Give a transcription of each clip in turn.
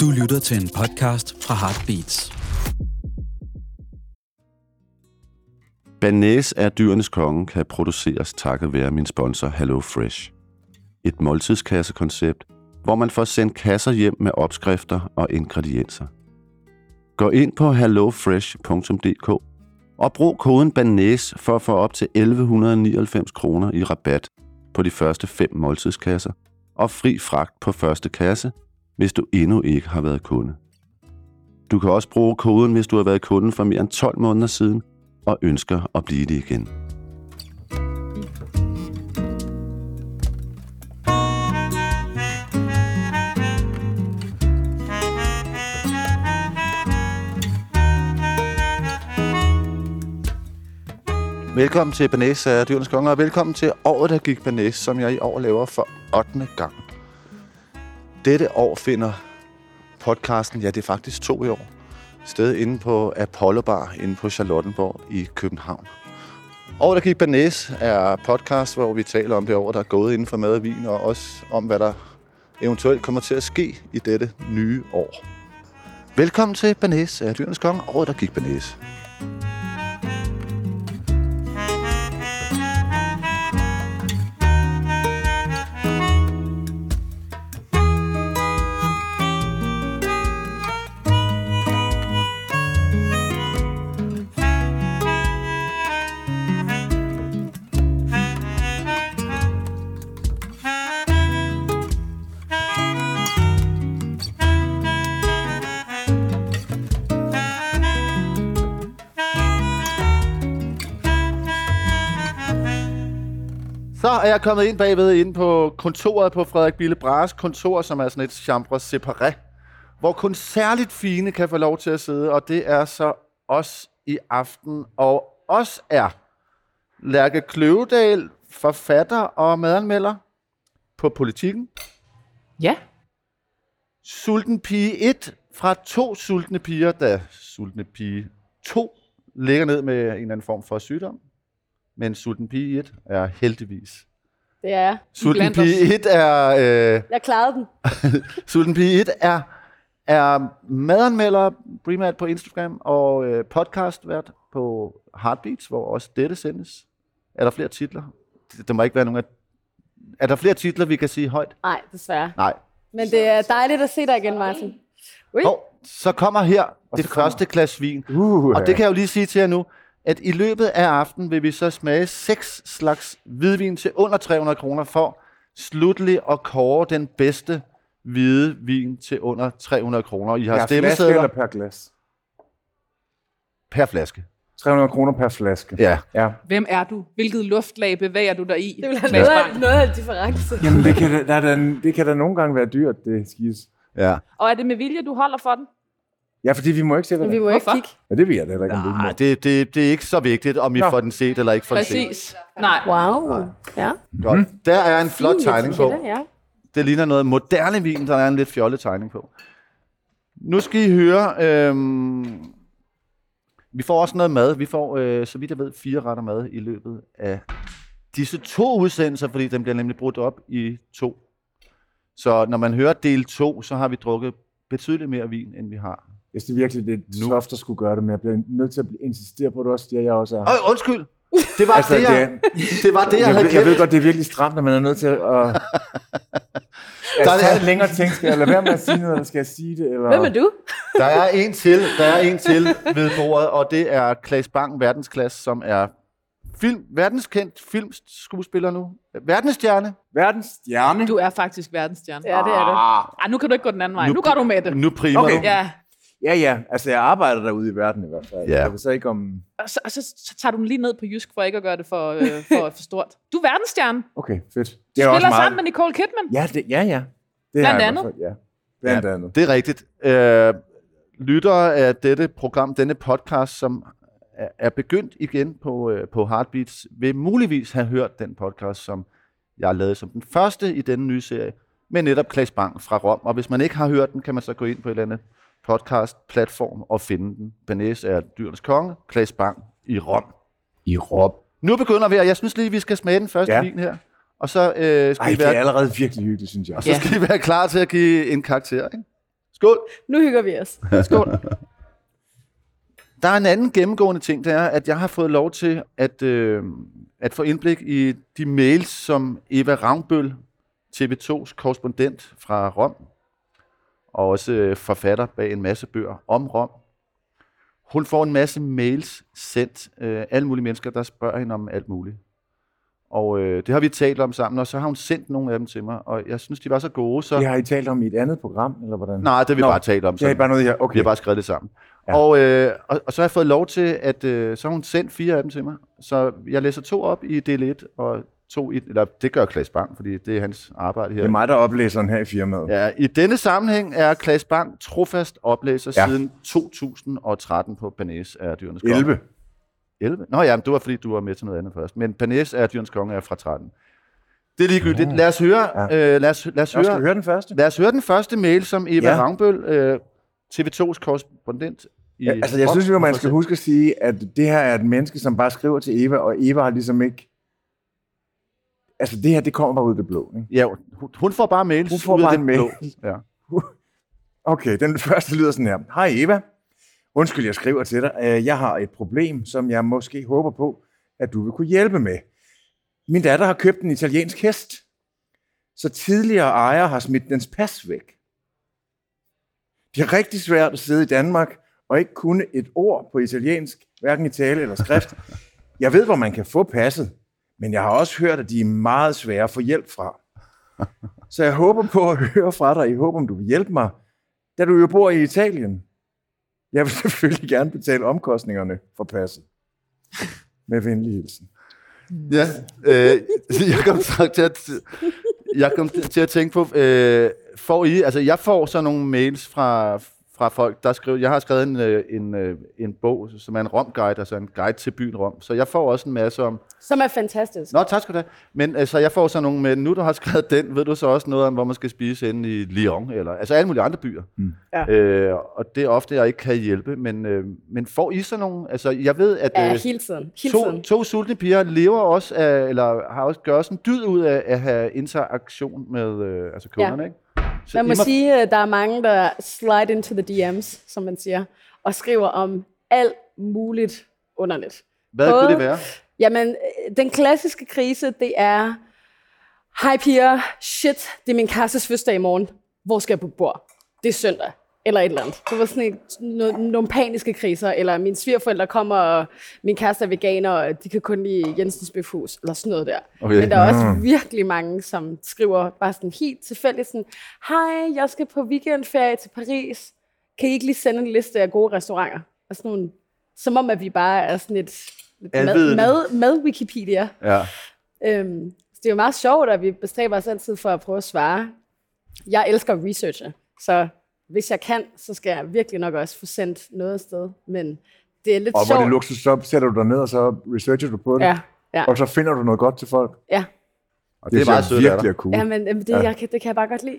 Du lytter til en podcast fra Heartbeats. Banæs er dyrenes konge kan produceres takket være min sponsor Hello Fresh. Et måltidskassekoncept, hvor man får sendt kasser hjem med opskrifter og ingredienser. Gå ind på hellofresh.dk og brug koden BANÆS for at få op til 1199 kroner i rabat på de første fem måltidskasser og fri fragt på første kasse, hvis du endnu ikke har været kunde. Du kan også bruge koden, hvis du har været kunde for mere end 12 måneder siden og ønsker at blive det igen. Velkommen til Banæs af Dyrenes Konger, og velkommen til året, der gik Banæs, som jeg i år laver for 8. gang. Dette år finder podcasten, ja det er faktisk to i år, sted inde på Apollo Bar inde på Charlottenborg i København. Året, der gik Banæs er podcast, hvor vi taler om det år, der er gået inden for mad og vin, og også om, hvad der eventuelt kommer til at ske i dette nye år. Velkommen til Banæs af Dyrenes Konge, året, der gik Banæs. Er jeg kommet ind bagved inde på kontoret på Frederik Bille Brahes kontor, som er sådan et chambre séparé, hvor kun særligt fine kan få lov til at sidde, og det er så os i aften. Og os er Lærke Kløvedal, forfatter og madanmelder på Politikken. Ja. Sulten Pige 1 fra to sultne piger, da Sultne Pige 2 ligger ned med en eller anden form for sygdom. Men Sulten Pige 1 er heldigvis. Det er jeg. Sulten Pige 1 er... Øh, Jeg klarede den. Sulten Pige 1 er, er madanmelder primært på Instagram og øh, podcastvært på Heartbeats, hvor også dette sendes. Er der flere titler? Det- Der må ikke være nogen af... Er der flere titler, vi kan sige højt? Nej, desværre. Nej. Men det er dejligt at se dig igen, Martin. Ui. Og så kommer her det første glas vin. Uh, Og det kan jeg jo lige sige til jer nu, at i løbet af aftenen vil vi så smage seks slags hvidvin til under 300 kroner for slutlig at kåre den bedste hvide vin til under 300 kroner. I har per flaske eller per glas? per flaske. 300 kroner per flaske. Ja. ja. Hvem er du? Hvilket luftlag bevæger du dig i? Det vil have noget, af- noget af en difference. Jamen, det kan, da, der er da, det kan da nogle gange være dyrt, det skis. ja. Og er det med vilje, du holder for den? Ja, fordi vi må ikke se, hvad Men vi det må ikke Hvorfor? kigge. Ja, det ved jeg da heller ikke, om vi Nej, det, det, det er ikke så vigtigt, om I Nå. får den set eller ikke får den set. Præcis. Nej. Wow. Ja. Godt. Der er en flot tegning på. Ja. Det ligner noget moderne vin, der er en lidt fjollet tegning på. Nu skal I høre, øhm, vi får også noget mad. Vi får, øh, så vidt jeg ved, fire retter mad i løbet af disse to udsendelser, fordi den bliver nemlig brudt op i to. Så når man hører del 2, så har vi drukket betydeligt mere vin, end vi har. Hvis det virkelig det er Nu. soft at skulle gøre det, men jeg bliver nødt til at insistere på, du også siger, jeg også er. Øj, undskyld! Det var Altså, det, jeg, det, var det, jeg, jeg, havde jeg ved godt, det er virkelig stramt, når man er nødt til at... at Der jeg er- en længere ting. Skal jeg lade være med at sige noget, eller skal jeg sige det? Eller? Hvem er du? Der er en til, der er en til ved bordet, og det er Klaas Bang, verdensklasse, som er film, verdenskendt filmskuespiller nu. Verdensstjerne. Verdens stjerne. Du er faktisk verdensstjerne. Ja, det er du. Ej, nu kan du ikke gå den anden vej. Nu går du med det. Nu primer Okay. du. Ja. Ja, ja. Altså, jeg arbejder derude i verden i hvert fald. Ja. Jeg ved så ikke om... Og så, og så, så tager du den lige ned på jysk, for ikke at gøre det for, øh, for, for stort. Du er verdensstjerne. Okay, fedt. Det Du er også spiller meget... sammen med Nicole Kidman. Ja, det, ja, ja. Det Blandt andet? fald, Ja, blandt ja. andet. Det er rigtigt. Øh, lyttere af dette program, denne podcast, som er- begyndt igen på, øh, på Heartbeats, vil muligvis have hørt den podcast, som jeg lavet som den første i denne nye serie, med netop Klaas Bang fra Rom. Og hvis man ikke har hørt den, kan man så gå ind på et eller andet podcast-platform og finde den. Banæs er dyrenes konge, Klaas Bang i Rom. I Rom. Nu begynder vi, og jeg synes lige, vi skal smage den første ja. Ja. vin her. Og så, øh, skal Ej, I det er være, allerede virkelig hyggeligt, synes jeg. og så skal I være klar til at give en karakter. Ikke? Skål! Nu hygger vi os. Skål. Der er en anden gennemgående ting, det er, at jeg har fået lov til at, øh, at få indblik i de mails, som Eva Ravnbøl, TV2's korrespondent fra Rom, og også øh, forfatter bag en masse bøger om Rom. Hun får en masse mails sendt, øh, alle mulige mennesker, der spørger hende om alt muligt. Og øh, det har vi talt om sammen, og så har hun sendt nogle af dem til mig, og jeg synes, de var så gode, så... Det har I talt om i et andet program, eller hvordan? Nej, det har vi Nå, bare talt om. Det er sammen. bare noget, jeg... Vi Okay. har bare skrevet det sammen. Ja. Og, øh, og, og så har jeg fået lov til, at øh, så har hun sendt fire af dem til mig. Så jeg læser to op i del 1, og to i, eller det gør Klaas Bang, fordi det er hans arbejde her. Det er mig, der er oplæseren her i firmaet. Ja, I denne sammenhæng er Klaas Bang trofast oplæser Ja. ja. siden 2013 på Banæs er dyrenes konge. 11. 11? Nå ja, men det var fordi, du var med til noget andet først. Men Banæs er dyrenes konge er fra 13. Det er ligegyldigt. Lad os høre, Ja. ja. øh, lad os, lad os høre, høre den første. lad os høre den første mail, som Eva Ja. ja. Ravnbøl, øh, TV2's korrespondent i Ja, altså, jeg synes jo, man skal huske at sige, at det her er et menneske, som bare skriver til Eva, og Eva har ligesom ikke... Altså, det her, det kommer bare ud af det blå. Ikke? Ja, hun, får bare mails Hun får ud af bare det en mail. blå. Ja. Okay, den første lyder sådan her. Hej Eva. Undskyld, jeg skriver til dig. Øh, Jeg har et problem, som jeg måske håber på, at du vil kunne hjælpe med. Min datter har købt en italiensk hest, så tidligere ejer har smidt dens pas væk. Det er rigtig svært at sidde i Danmark og ikke kunne et ord på italiensk, hverken i tale eller skrift. Jeg ved, hvor man kan få passet, men jeg har også hørt, at de er meget svære at få hjælp fra. Så jeg håber på at høre fra dig. Jeg håber, om du vil hjælpe mig, da du jo bor i Italien. Jeg vil selvfølgelig gerne betale omkostningerne for passet. Med venlig hilsen. ja. Øh, jeg kom til at, jeg kom til at tænke på, øh, får I, altså jeg får så nogle mails fra, fra folk, der skriver, jeg har skrevet en, øh, en, øh, en bog, som er en Rom-guide, altså en guide til byen Rom. Så jeg får også en masse om, Som er fantastisk. Nå, tak skal du have. Men altså, jeg får så nogle med, nu du har skrevet den, ved du så også noget om, hvor man skal spise inde i Lyon, eller altså alle mulige andre byer. Mm. Ja. Øh, og det er ofte, jeg ikke kan hjælpe, men, øh, men får I så nogle, altså jeg ved, at Ja, øh, hele tiden. Hele to, tiden. to sultne piger lever også af, eller har også gør sådan en dyd ud af at have interaktion med øh, altså kunderne, ikke? Så Man må sige, at der er mange, der slide into the DM's, som man siger, og skriver om alt muligt underligt. hvad både- kunne det være? Jamen, øh, den klassiske krise, det er, hej piger, shit, det er min kærestes fødselsdag i morgen. Hvor skal jeg på bord? Det er søndag. Eller et eller andet. Det var sådan et, no, nogle paniske kriser, eller mine svigerforældre kommer, og min kæreste er veganer, og de kan kun lide Jensens Bøfhus, eller sådan noget der. Okay. Men der er også virkelig mange, som skriver bare sådan helt tilfældigt sådan, hej, jeg skal på weekendferie til Paris. Kan I ikke lige sende en liste af gode restauranter? Og sådan nogle, som om, at vi bare er sådan et, et mad, mad, mad Wikipedia. Ja. Øhm, så det er jo meget sjovt, at vi bestræber os altid for at prøve at svare. Jeg elsker at researche, så hvis jeg kan, så skal jeg virkelig nok også få sendt noget afsted. Men det er lidt Og hvor sjovt. det er luksus, så sætter du dig ned, og så researcher du på det. Ja, ja, Og så finder du noget godt til folk. ja. Og det, er meget sødt virkelig er cool. ja men det, Ja. jeg kan, det kan jeg bare godt lide.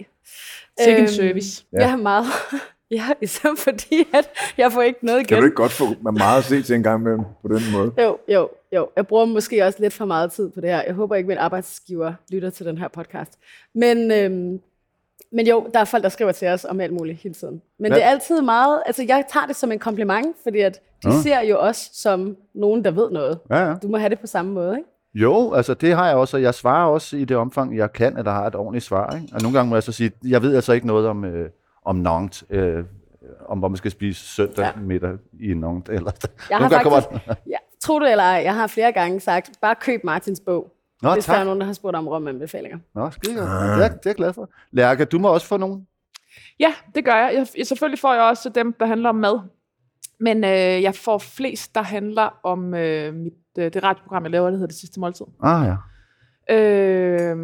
En Øhm, service. Ja. Ja, ja meget. ja, især fordi, at jeg får ikke noget igen. Kan du ikke godt få meget at se til en gang imellem på den måde? Jo, jo, jo. Jeg bruger måske også lidt for meget tid på det her. Jeg håber ikke, min arbejdsgiver lytter til den her podcast. Men, øhm, men jo, der er folk, der skriver til os om alt muligt hele tiden. Men Hvad- det er altid meget... Altså, jeg tager det som en kompliment, fordi at de Nå. ser jo os som nogen, der ved noget. Ja, ja. Du må have det på samme måde, ikke? Jo, altså det har jeg også, og jeg svarer også i det omfang, jeg kan, at der har et ordentligt svar. Ikke? Og nogle gange må jeg så sige, jeg ved altså ikke noget om, øh, om Nantes, øh, om hvor man skal spise søndag ja. Middag i Nantes. Eller, Jeg har faktisk... Ja, tro det eller ej, jeg har flere gange sagt, bare køb Martins bog, Nå, hvis tak. der er nogen, der har spurgt om rumanbefalinger. Nå, skide godt. Det, er, det er jeg glad for. Lærke, du må også få nogen. Ja, det gør jeg. jeg. Selvfølgelig får jeg også dem, der handler om mad. Men øh, jeg får flest, der handler om øh, mit, øh, det radioprogram, jeg laver, der hedder Det Sidste Måltid. Ah ja. øh,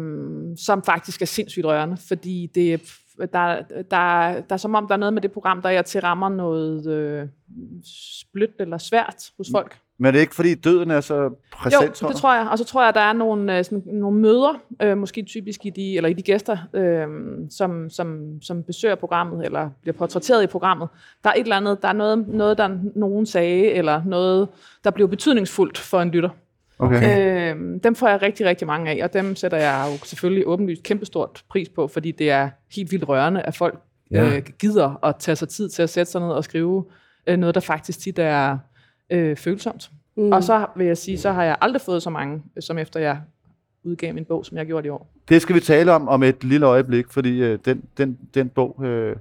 som faktisk er sindssygt rørende, fordi det, er- der, der, der er som om, der er noget med det program, der er til rammer noget øh, splødt eller svært hos folk. Men er det ikke, fordi døden er så Jo, præsent, det tror jeg. Og så tror jeg, at der er nogle, øh, sådan, nogle møder, øh, måske typisk i de, eller i de gæster, øh, som, som, som besøger programmet, eller bliver portrætteret i programmet. Der er et eller andet, der er noget, noget der nogen sagde, eller noget, der blev betydningsfuldt for en lytter. Okay. Øh, dem får jeg rigtig, rigtig mange af, og dem sætter jeg jo selvfølgelig åbenlyst kæmpestort pris på, fordi det er helt vildt rørende, at folk Ja. øh, gider at tage sig tid til at sætte sig ned og skrive øh, noget, der faktisk tit er øh, følsomt. Mm. Og så vil jeg sige, så har jeg aldrig fået så mange, øh, som efter jeg udgav min bog, som jeg gjort i år. Det skal vi tale om om et lille øjeblik, fordi øh, den, den, den bog øh,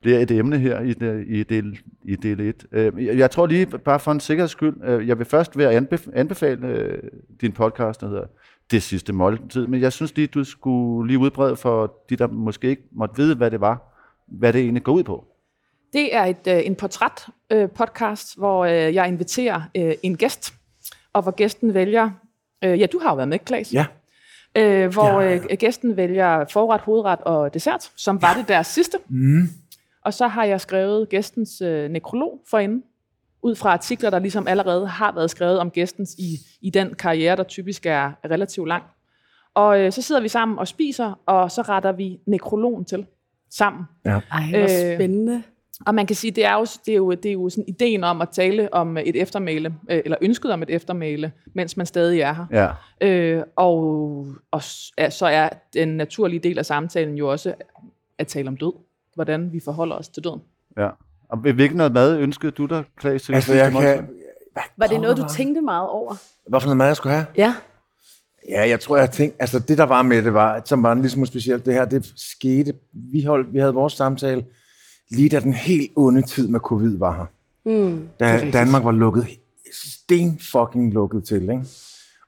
bliver et emne her i, det, i, del, i del 1. Øh, jeg, jeg tror lige, bare for en sikkerheds skyld, øh, jeg vil først være anbef- anbefale øh, din podcast, der hedder Det sidste måltid, men jeg synes lige, du skulle lige udbrede for de, der måske ikke måtte vide, hvad det var, hvad det egentlig går ud på. Det er et, øh, en portræt-podcast, øh, podcast, hvor øh, jeg inviterer øh, en gæst, og hvor gæsten vælger... Øh, ja, du har jo været med, Klaas. Ja. Øh, hvor Ja. øh, gæsten vælger forret, hovedret og dessert, som var det deres sidste. Mm. Og så har jeg skrevet gæstens øh, nekrolog forinden, ud fra artikler, der ligesom allerede har været skrevet om gæstens i, i den karriere, der typisk er relativt lang. Og øh, så sidder vi sammen og spiser, og så retter vi nekrologen til sammen. Ej, hvor Øh, spændende. Og man kan sige, det er jo, det er jo, det er jo sådan ideen om at tale om et eftermæle, øh, eller ønsket om et eftermæle, mens man stadig er her. Ja. Øh, og, og så er den naturlige del af samtalen jo også at tale om død. Hvordan vi forholder os til døden. ja. Og hvilken noget mad ønskede du dig, Klaas, til Altså, det jeg kan... Var det noget, du tænkte meget over? Hvad for noget mad, jeg skulle have? Ja. Ja, jeg tror, jeg tænkte, altså det der var med det var, som var smule specielt, det her, det skete, vi, holdt, vi havde vores samtale, lige da den helt onde tid med covid var her. Mm. Da Danmark var lukket, sten fucking lukket til, ikke?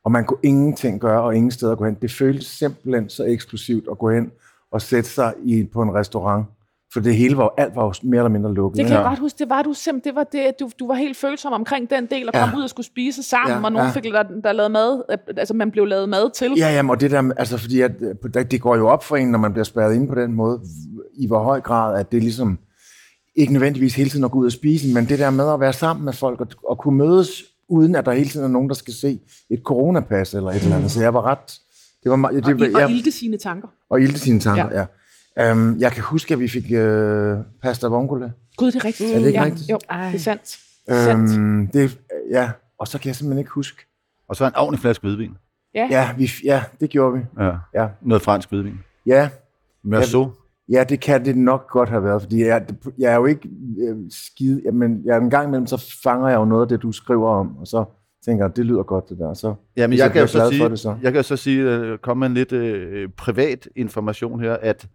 Og man kunne ingenting gøre, og ingen steder gå hen. Det føltes simpelthen så eksplosivt at gå hen og sætte sig i, på en restaurant. For det hele var alt var jo mere eller mindre lukket. Det kan jeg godt huske, det var du simpelthen, det var det, at du, du var helt følsom omkring den del, Ja. komme ud og skulle spise sammen, Ja, og nogen ja. fik der, der lavede mad, altså man blev lavet mad til. Ja, jamen, og det der, altså fordi at, øh, det- går jo op for en, når man bliver spærret inde på den måde, i hvor høj grad, at det ligesom, ikke nødvendigvis hele tiden at gå ud og spise, men det der med at være sammen med folk, og, og kunne mødes, uden at der hele tiden er nogen, der skal se et coronapas eller et eller andet. Så jeg var ret, det var meget, det, og, i- og jeg, ilde sine tanker. og ilde sine tanker, ja. ja. Um, jeg kan huske, at vi fik øh, pasta vongole. Gud, det er rigtigt. Er det ikke ja, rigtigt? Jo, Ej. det er sandt. Sandt. Um, det, ja, og så kan jeg simpelthen ikke huske. Og så en ordentlig flaske hvidvin. Ja, vi, ja det gjorde vi. Ja. Ja, Noget fransk hvidvin. ja. Merceau. Ja, det kan det nok godt have været, fordi jeg, jeg er jo ikke øh, skide, ja, men jeg, en gang imellem, så fanger jeg jo noget af det, du skriver om, og så tænker jeg, det lyder godt, det der. Så, Ja, men jeg, jeg kan jo så sige, for det, så. jeg kan jo så sige, komme med en lidt øh, privat information her, at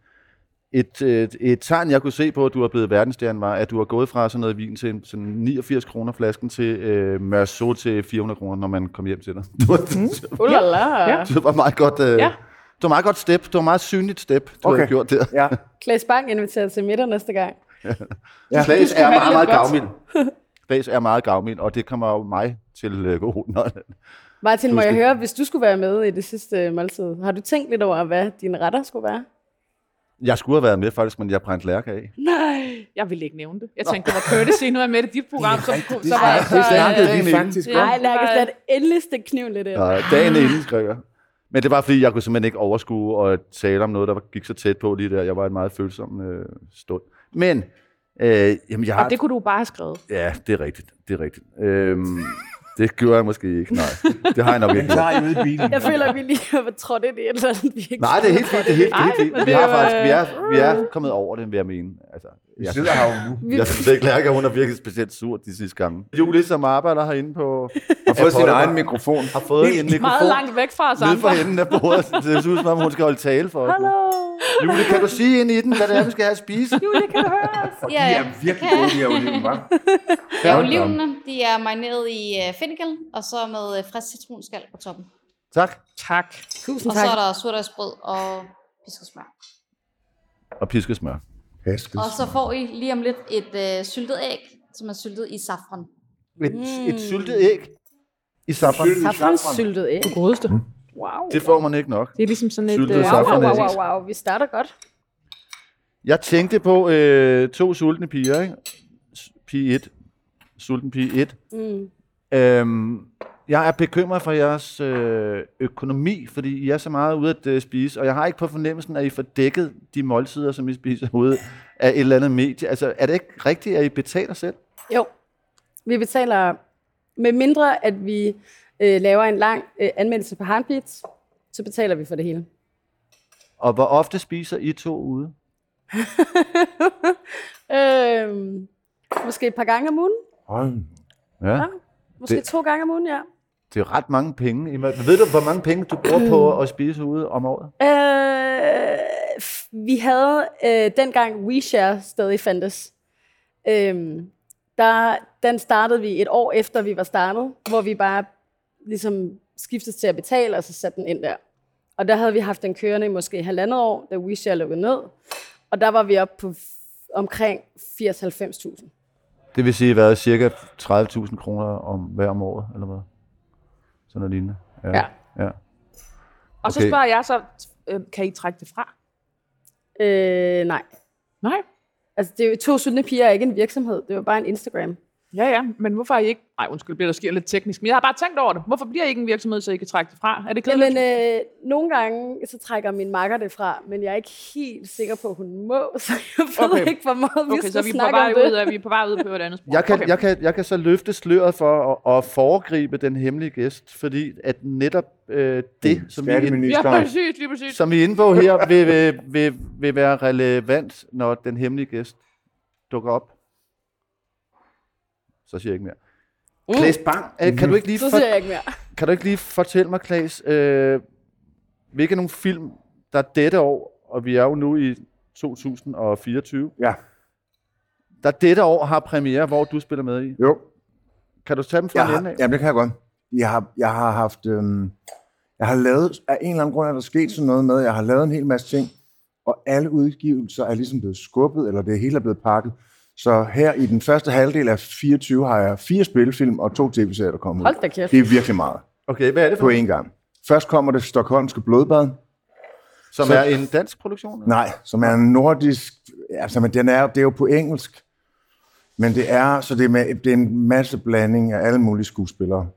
et, øh, et tegn, jeg kunne se på, at du er blevet verdensstjerne, var, at du har gået fra sådan noget vin til sådan 89 kroner flasken til øh, Merceau til 400 kroner, når man kom hjem til dig. Du mm. Ulala. Ja. det var meget godt, øh, Ja. Det var meget godt step. Det var meget synligt step, du okay. Har gjort der. Ja, Klaas Bang inviterer til middag næste gang. ja. Klaas er meget, det meget gavmild. Klaas er meget gavmild, og det kommer jo mig til øh, gode. Når, Martin, må jeg høre, hvis du skulle være med i det sidste måltid, har du tænkt lidt over, hvad dine retter skulle være? jeg skulle have været med faktisk, men jeg brændte lærke af. Nej. Jeg ville ikke nævne det. Jeg tænkte, det var courtesy, nu er jeg med i dit program, så, rigtigt, så det- var det så, snakkede øh, vi faktisk. Nej, var- lade endelig stikke kniven lidt ind. Nej, dagen inden skrev jeg. Men det var, fordi jeg kunne simpelthen ikke overskue at tale om noget, der gik så tæt på lige der. Jeg var en meget følsom øh, stund. Men, øh, jamen jeg har... Og det kunne du bare have skrevet. Ja, det er rigtigt. Det er rigtigt. Øhm, det gjorde jeg måske ikke, nej. Det har jeg nok ikke I ude i bilen. Jeg føler, at vi lige har trådt ind i et eller andet, vi ikke Nej, det er helt fint. Det er helt, det er helt Ej, Vi har er faktisk, vi er, øh, vi er kommet over det, vil jeg mene. Altså, Vi jeg, sidder her jo nu. jeg synes ikke, Lærke, hun er virkelig specielt sur de sidste gange. Julie, som arbejder herinde på... Har fået sin egen mikrofon. Har fået en mikrofon. Meget langt væk fra os Nede for andre. enden af bordet. Det ser ud som om, hun skal holde tale for os. Hallo. Julie, kan du sige ind i den, hvad det er, vi skal have at spise? Julie, kan du høre os? Og Ja, de ja. er virkelig gode, de her oliven, hva'? Ja, olivene, de er marineret i uh, fennikel, og så med uh, frisk citronskal på toppen. Tak. Tak. Tusind Og tak. så er der surdejsbrød og pisket smør. Og piskesmør. Pesket. Og så får I lige om lidt et uh, syltet æg, som er syltet i safran. Et, et syltet æg i safran. Safransyltet æg. Du godeste. Wow. Det får man ikke nok. Det er ligesom sådan et... Syltet øh, Wow, safran. wow, wow, wow, wow. Vi starter godt. Jeg tænkte på øh, to sultne piger, ikke? Pige 1. Sulten pige 1. Mm. Øhm, jeg er bekymret for jeres øh, økonomi, fordi I er så meget ude at øh, spise, og jeg har ikke på fornemmelsen, at I får dækket de måltider, som I spiser ude af et eller andet medie. Altså, er det ikke rigtigt, at I betaler selv? Jo, vi betaler, med mindre at vi øh, laver en lang øh, anmeldelse på Heartbeats, så betaler vi for det hele. Og hvor ofte spiser I to ude? øhm, måske et par gange om ugen. Hold. Ja. Måske Det- to gange om ugen, ja. Det er ret mange penge. Ved du, hvor mange penge du bruger på at spise ude om året? Øh, vi havde øh, dengang WeShare stadig fandtes. Øhm, der, den startede vi et år efter, vi var startet, hvor vi bare ligesom skiftede til at betale, og så satte den ind der. Og der havde vi haft den kørende i måske halvandet år, da WeShare lukkede ned. Og der var vi oppe på omkring 80-90.000. Det vil sige, hvad cirka 30.000 kroner om hver om året, eller hvad? Sådan noget lignende. Ja. ja. Og så Okay. spørger jeg så, øh, kan I trække det fra? Øh, nej. Nej. Altså, det er jo, to sultne piger er ikke en virksomhed. Det var bare en Instagram. Ja, ja, men hvorfor er I ikke... Nej, undskyld, bliver der sker lidt teknisk, men jeg har bare tænkt over det. Hvorfor bliver I ikke en virksomhed, så I kan trække det fra? Er det kedeligt? Jamen, øh, nogle gange så trækker min makker det fra, men jeg er ikke helt sikker på, at hun må, så jeg ved Okay. ikke, hvor meget vi okay, så vi er, på vej det. ud af, vi er på vej ud på et andet spor. Jeg kan, okay. jeg, kan, jeg kan så løfte sløret for at, at foregribe den hemmelige gæst, fordi at netop øh, det, som vi, er Ja, præcis, lige præcis. som vi er inde på her, vil, vil, vil, vil være relevant, når den hemmelige gæst dukker op. Så siger jeg ikke mere. Mm. Klaas Bang, øh, kan, du ikke lige Så for, siger jeg ikke mere. kan du ikke lige fortælle mig, Klaas, øh, hvilke nogle film, der dette år, og vi er jo nu i 2024, Ja, der dette år har premiere, hvor du spiller med i. jo. Kan du tage dem fra Jeg den har, ende af? jamen, det kan jeg godt. Jeg har, jeg har haft... Øhm, jeg har lavet... Af en eller anden grund er der sket sådan noget med, jeg har lavet en hel masse ting, og alle udgivelser er ligesom blevet skubbet, eller det hele er blevet pakket. Så her i den første halvdel af 24 har jeg fire spillefilm og to tv-serier, der kommer ud. Hold da kæft. Det er virkelig meget Okay, hvad er det for på en? én gang. Først kommer det Stockholmske Blodbad. Som Så- er en dansk produktion? eller? Nej, som er en nordisk... Altså, men den er, det er jo på engelsk. Men det er, så det er, med, det er en masse blanding af alle mulige skuespillere.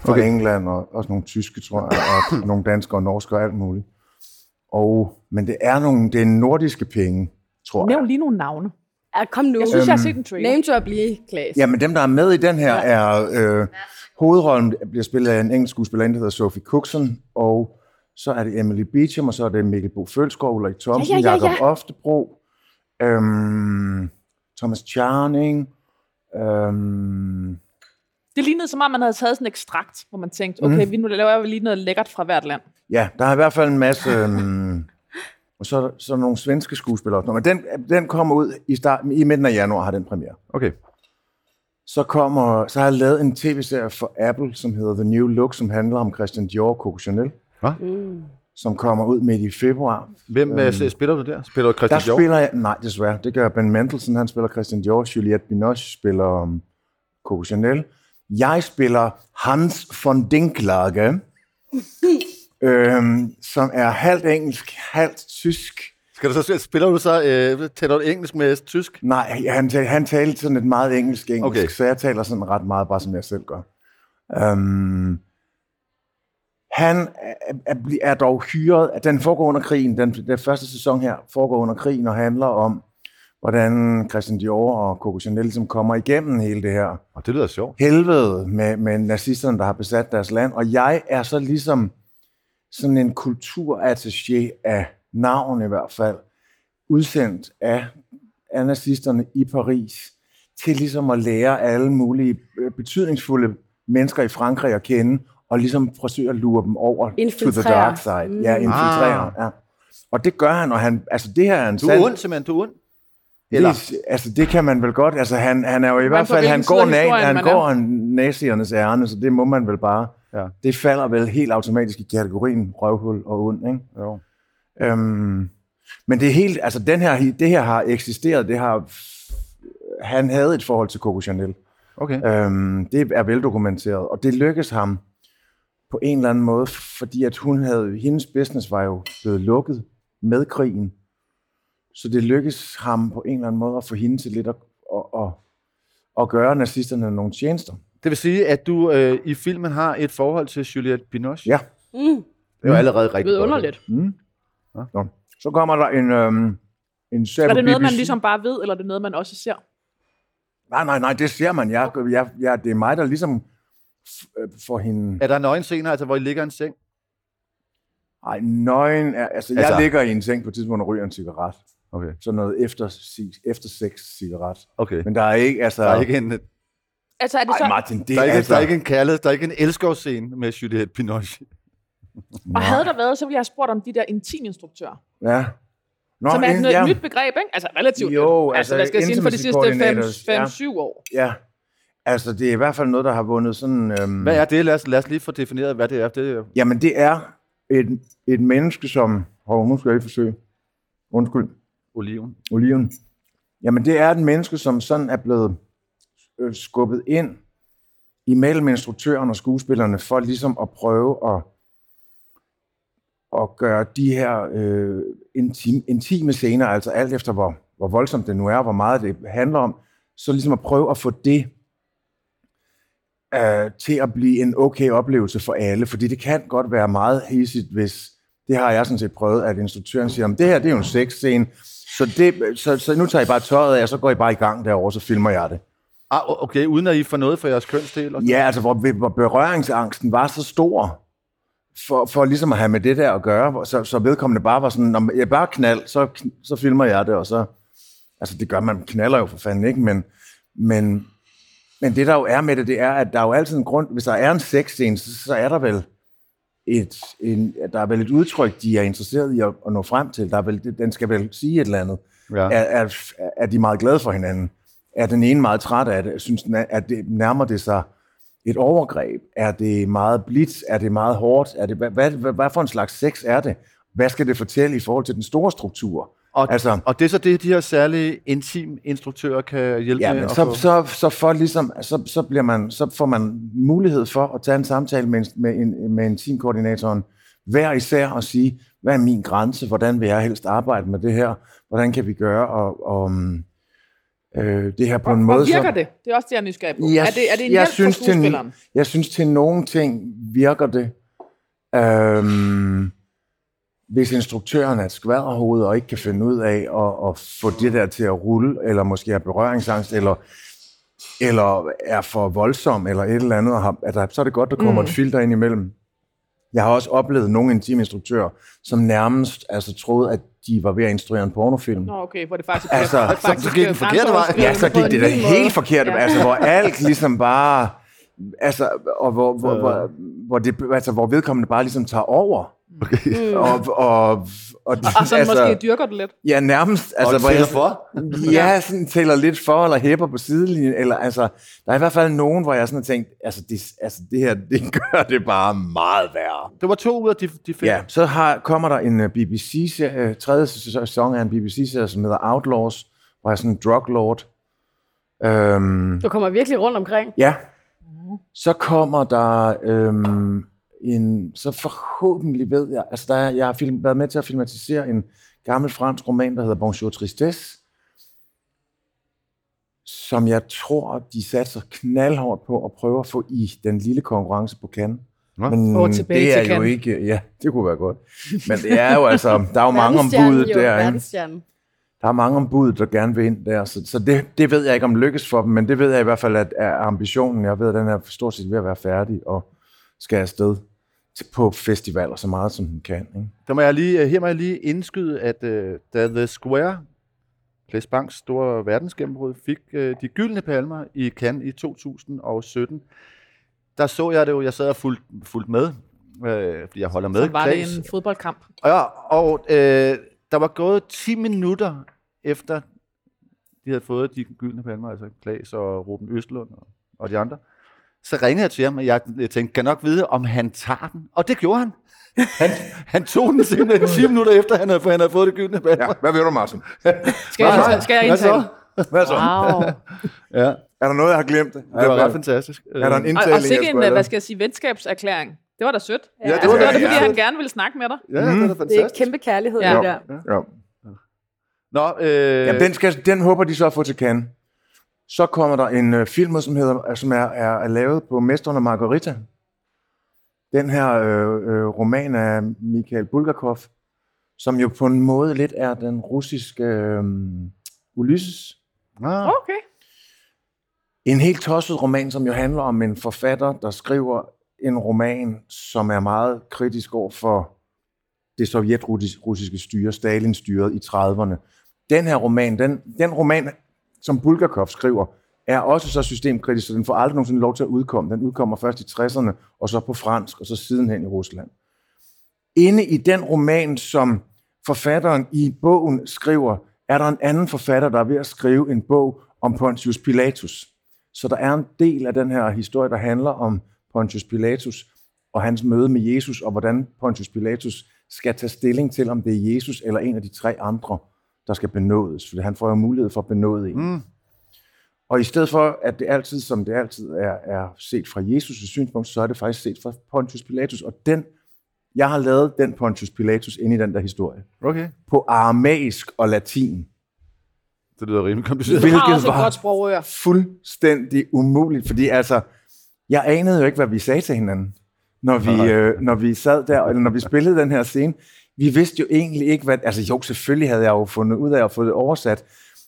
Fra Okay. England og også nogle tyske, tror jeg, og nogle danske og norske og alt muligt. Og, men det er nogle, det er nordiske penge, tror Nævn jeg. lige nogle navne. Ja, kom nu. Jeg synes, jeg har set en trailer. Name drop lige, Klaas. Ja, men dem, der er med i den her, er... Øh, hovedrollen bliver spillet af en engelsk skuespillerinde, der hedder Sophie Cookson, og så er det Emily Beecham, og så er det Mikkel Bo Følsgaard, Ulrik Thomsen, Ja, ja, ja, Jakob ja. Oftebro, øhm, Thomas Charning, øhm, Det lignede som om, man havde taget sådan en ekstrakt, hvor man tænkte, okay, Mhm. vi nu laver vi lige noget lækkert fra hvert land. ja, der er i hvert fald en masse... Øhm, og så, er så nogle svenske skuespillere. Nå, men den, den kommer ud i, start, i midten af januar, har den premiere. Okay. Så, kommer, så har jeg lavet en tv-serie for Apple, som hedder The New Look, som handler om Christian Dior og Coco Chanel, Mm. som kommer ud midt i februar. Hvem øhm, spiller du der? Spiller du Der Christian Dior? spiller jeg, nej desværre, det gør Ben Mendelsohn, han spiller Christian Dior, Juliette Binoche spiller um, Coco Chanel. Jeg spiller Hans von Dinklage, øhm, som er halvt engelsk, halvt tysk. Skal du så, spiller du så, øh, taler du engelsk med tysk? Nej, han, han talte sådan et meget engelsk engelsk, Okay. så jeg taler sådan ret meget, bare som jeg selv gør. Um, han er, er, dog hyret, at den foregår under krigen, den, den første sæson her foregår under krigen og handler om, hvordan Christian Dior og Coco Chanel ligesom kommer igennem hele det her Oh, det lyder sjovt. helvede med, med nazisterne, der har besat deres land. Og jeg er så ligesom sådan en kulturattaché af navn i hvert fald, udsendt af, nazisterne i Paris, til ligesom at lære alle mulige øh, betydningsfulde mennesker i Frankrig at kende, og ligesom forsøge at lure dem over to the Infiltrere. dark side. Mm. Ja, infiltrere. Ja. Og det gør han, og han, altså det her er en Du er sand- ond, simpelthen. Du er ond. Eller? det, altså, det kan man vel godt. Altså, han, han er jo i Man hvert fald, han går, na- han er. går naziernes ærne, så det må man vel bare. Ja. Det falder vel helt automatisk i kategorien røvhul og ond, ikke? Jo. Øhm, men det er helt, altså den her, det her har eksisteret, det har, han havde et forhold til Coco Chanel. Okay. Øhm, det er veldokumenteret, og det lykkedes ham på en eller anden måde, fordi at hun havde, hendes business var jo blevet lukket med krigen. Så det lykkedes ham på en eller anden måde at få hende til lidt at, at, at, at gøre nazisterne nogle tjenester. Det vil sige, at du øh, i filmen har et forhold til Juliette Binoche. Ja. Mm. Det er jo allerede rigtig godt. underligt. Mm. Nå. Så kommer der en, øhm, en serie Er det noget, man ligesom bare ved, eller er det noget, man også ser? Nej, nej, nej, det ser man. Jeg, jeg, jeg, det er mig, der ligesom øh, får hende... Er der nøgen scener, altså, hvor I ligger i en seng? Ej, nøgen er... Altså, jeg Altså- ligger i en seng på et tidspunkt og ryger en cigaret. Okay. Sådan noget efter, efter sex cigaret. Okay. Men der er ikke, altså... Der er ikke en, Altså, er det så... Ej, Martin, det der er ikke, altså... der er ikke en kærlighed, der er ikke en elskovsscene med Juliette Binoche. Og havde der været, så ville jeg have spurgt om de der intiminstruktører. Ja. Nå, som er et ja. nyt begreb, ikke? Altså relativt Jo, nyt. altså, altså hvad skal jeg sige, for de sidste coordinators, 5-7 ja. år. Ja. Altså, det er i hvert fald noget, der har vundet sådan... Øhm, Hvad er det? Lad os, lad os lige få defineret, hvad det er. Det er Jamen, det er et, et menneske, som... Hov, nu skal jeg lige forsøge. Undskyld oliven. Oliven. Jamen, det er et menneske, som sådan er blevet øh, skubbet ind imellem instruktøren og skuespillerne, for ligesom at prøve at, at gøre de her øh, intime, intime scener, altså alt efter hvor, hvor voldsomt det nu er, hvor meget det handler om, så ligesom at prøve at få det øh, til at blive en okay oplevelse for alle, fordi det kan godt være meget hissigt, hvis det har jeg sådan set prøvet, at instruktøren siger, det her det er jo en sexscene, så, det, så, så nu tager I bare tøjet af, og så går I bare i gang derovre, så filmer jeg det. Ah, okay, uden at I får noget for jeres kønsdel? Og Ja, altså hvor, hvor berøringsangsten var så stor, for, for ligesom at have med det der at gøre, så, så vedkommende bare var sådan, når jeg bare knald, så, så filmer jeg det, og så, altså det gør man, knaller jo for fanden ikke, men, men, men det der jo er med det, det er, at der er jo altid en grund, hvis der er en sexscene, så, så er der vel et, en, der er vel et udtryk, de er interesseret i at, at nå frem til. Der er vel, den skal vel sige et eller andet. Ja. Er, er, er de meget glade for hinanden? Er den ene meget træt af det? Synes den, at det nærmer det sig et overgreb? Er det meget blitz? Er det meget hårdt? Er det, hvad, hvad, hvad for en slags sex er det? Hvad skal det fortælle i forhold til den store struktur? Og, Altså- og det er så det, de her særlige intim-instruktører kan hjælpe Ja, med? men at så, få- så, så, for ligesom, så, så, bliver man, så får man mulighed for at tage en samtale med, en, med, en, med en teamkoordinatoren hver især og sige, hvad er min grænse? Hvordan vil jeg helst arbejde med det her? Hvordan kan vi gøre og, og, øh, det her på en Hvor måde? virker så, det? Det er også det, jeg er nysgerrig på. Jeg, er det, er det en jeg hjælp synes, for? Til, jeg synes til nogle ting virker det. Øhm, hvis instruktøren er et skvaderhoved og ikke kan finde ud af at, at få det der til at rulle, eller måske er berøringsangst, eller, eller er for voldsom, eller et eller andet, og har, der, så er det godt, der kommer mm. et filter ind imellem. Jeg har også oplevet nogle intiminstruktører, som nærmest altså, troede, at de var ved at instruere en pornofilm. Nå, okay, hvor det faktisk Altså, bliver, så- faktisk så gik den forkerte vej. Ja, så gik det da helt forkert, ja. altså hvor alt ligesom bare, altså, og hvor, hvor, hvor, hvor, det, altså, hvor vedkommende bare ligesom tager over. Okay. Og, og, og, Og sådan altså, måske dyrker det lidt. Ja, nærmest. Altså, og jeg, for? Ja, sådan tæller lidt for, eller hæpper på sidelinjen, eller altså, der er i hvert fald nogen, hvor jeg sådan har tænkt, altså det, altså det her, det gør det bare meget værre. Det var to ud af de, de fem. Ja, så har, kommer der en øh, BBC-serie, tredje sæson af en BBC-serie, som hedder Outlaws, hvor jeg er sådan en drug lord. Øhm, Du kommer virkelig rundt omkring. Ja. Så kommer der øhm, en, så forhåbentlig ved jeg, altså der er, jeg har film, været med til at filmatisere en gammel fransk roman, der hedder Bonjour Tristesse, som jeg tror, de satser knaldhårdt på at prøve at få i den lille konkurrence på Cannes. Nå. Men Og tilbage det til er jo Cannes. ikke, ja, det kunne være godt. Men det er jo altså, der er jo mange om Verdensstjernen, budet jo, der, ikke? Der er mange om budet, der gerne vil ind der, så, så det, det ved jeg ikke, om lykkes for dem, men det ved jeg i hvert fald, at er ambitionen. Jeg ved, at den er stort set ved at være færdig og skal afsted til, på festivaler så meget, som den kan. Ikke? Der må jeg lige, her må jeg lige indskyde, at uh, da The Square, Claes Banks store verdensgennembrud, fik uh, de gyldne palmer i Cannes i 2017, der så jeg det jo, jeg sad og fulgte fulgt med, øh, fordi jeg holder med. Så var Claes. det en fodboldkamp. Ja, og øh, der var gået 10 minutter efter, de havde fået de gyldne palmer, altså Klaas og Ruben Østlund og, og de andre. Så ringede jeg til ham, og jeg, tænkte, kan nok vide, om han tager den. Og det gjorde han. Han, han tog den simpelthen 10 minutter efter, han havde, han havde fået det gyldne palmer. Ja, hvad vil du, Martin? Skal jeg, skal jeg Hvad indtale? så? Hvad så? Wow. Ja, Er der noget, jeg har glemt? det var ret fantastisk. Er der en Øh, indtaling, Og, og sikke en, hvad skal jeg sige, venskabserklæring. Det var da sødt. Ja, det Altså, var det var det, fordi ja. han gerne ville snakke med dig. Ja, det var da Det er fantastisk. kæmpe kærlighed, Ja. det der. Ja. Nå, øh, Jamen, den, skal, den håber de så at få til Cannes. Så kommer der en øh, film, som, hedder, som er, er, er lavet på Mesteren og Margarita. Den her øh, øh, roman af Mikhail Bulgakov, som jo på en måde lidt er den russiske øh, Ulysses. ah, Okay. En helt tosset roman, som jo handler om en forfatter, der skriver en roman, som er meget kritisk over for det sovjetrussiske styre, Stalin-styret i 30'erne, den her roman, den, den roman, som Bulgakov skriver, er også så systemkritisk, så den får aldrig nogensinde lov til at udkomme. Den udkommer først i 60'erne, og så på fransk, og så sidenhen i Rusland. Inde i den roman, som forfatteren i bogen skriver, er der en anden forfatter, der er ved at skrive en bog om Pontius Pilatus. Så der er en del af den her historie, der handler om Pontius Pilatus og hans møde med Jesus, og hvordan Pontius Pilatus skal tage stilling til, om det er Jesus eller en af de tre andre, der skal benådes. For han får jo mulighed for at benåde en. Mm. Og i stedet for, at det altid, som det altid er, er set fra Jesus' synspunkt, så er det faktisk set fra Pontius Pilatus. Og den, jeg har lavet den Pontius Pilatus ind i den der historie. Okay. På aramæisk og latin. Det lyder rimelig kompliceret. Hvilket også et var- godt sprogøre. Fuldstændig umuligt, fordi altså, jeg anede jo ikke, hvad vi sagde til hinanden, når vi, øh, når vi sad der, eller når vi spillede den her scene. Vi vidste jo egentlig ikke, hvad... Altså jo, selvfølgelig havde jeg jo fundet ud af at få det oversat,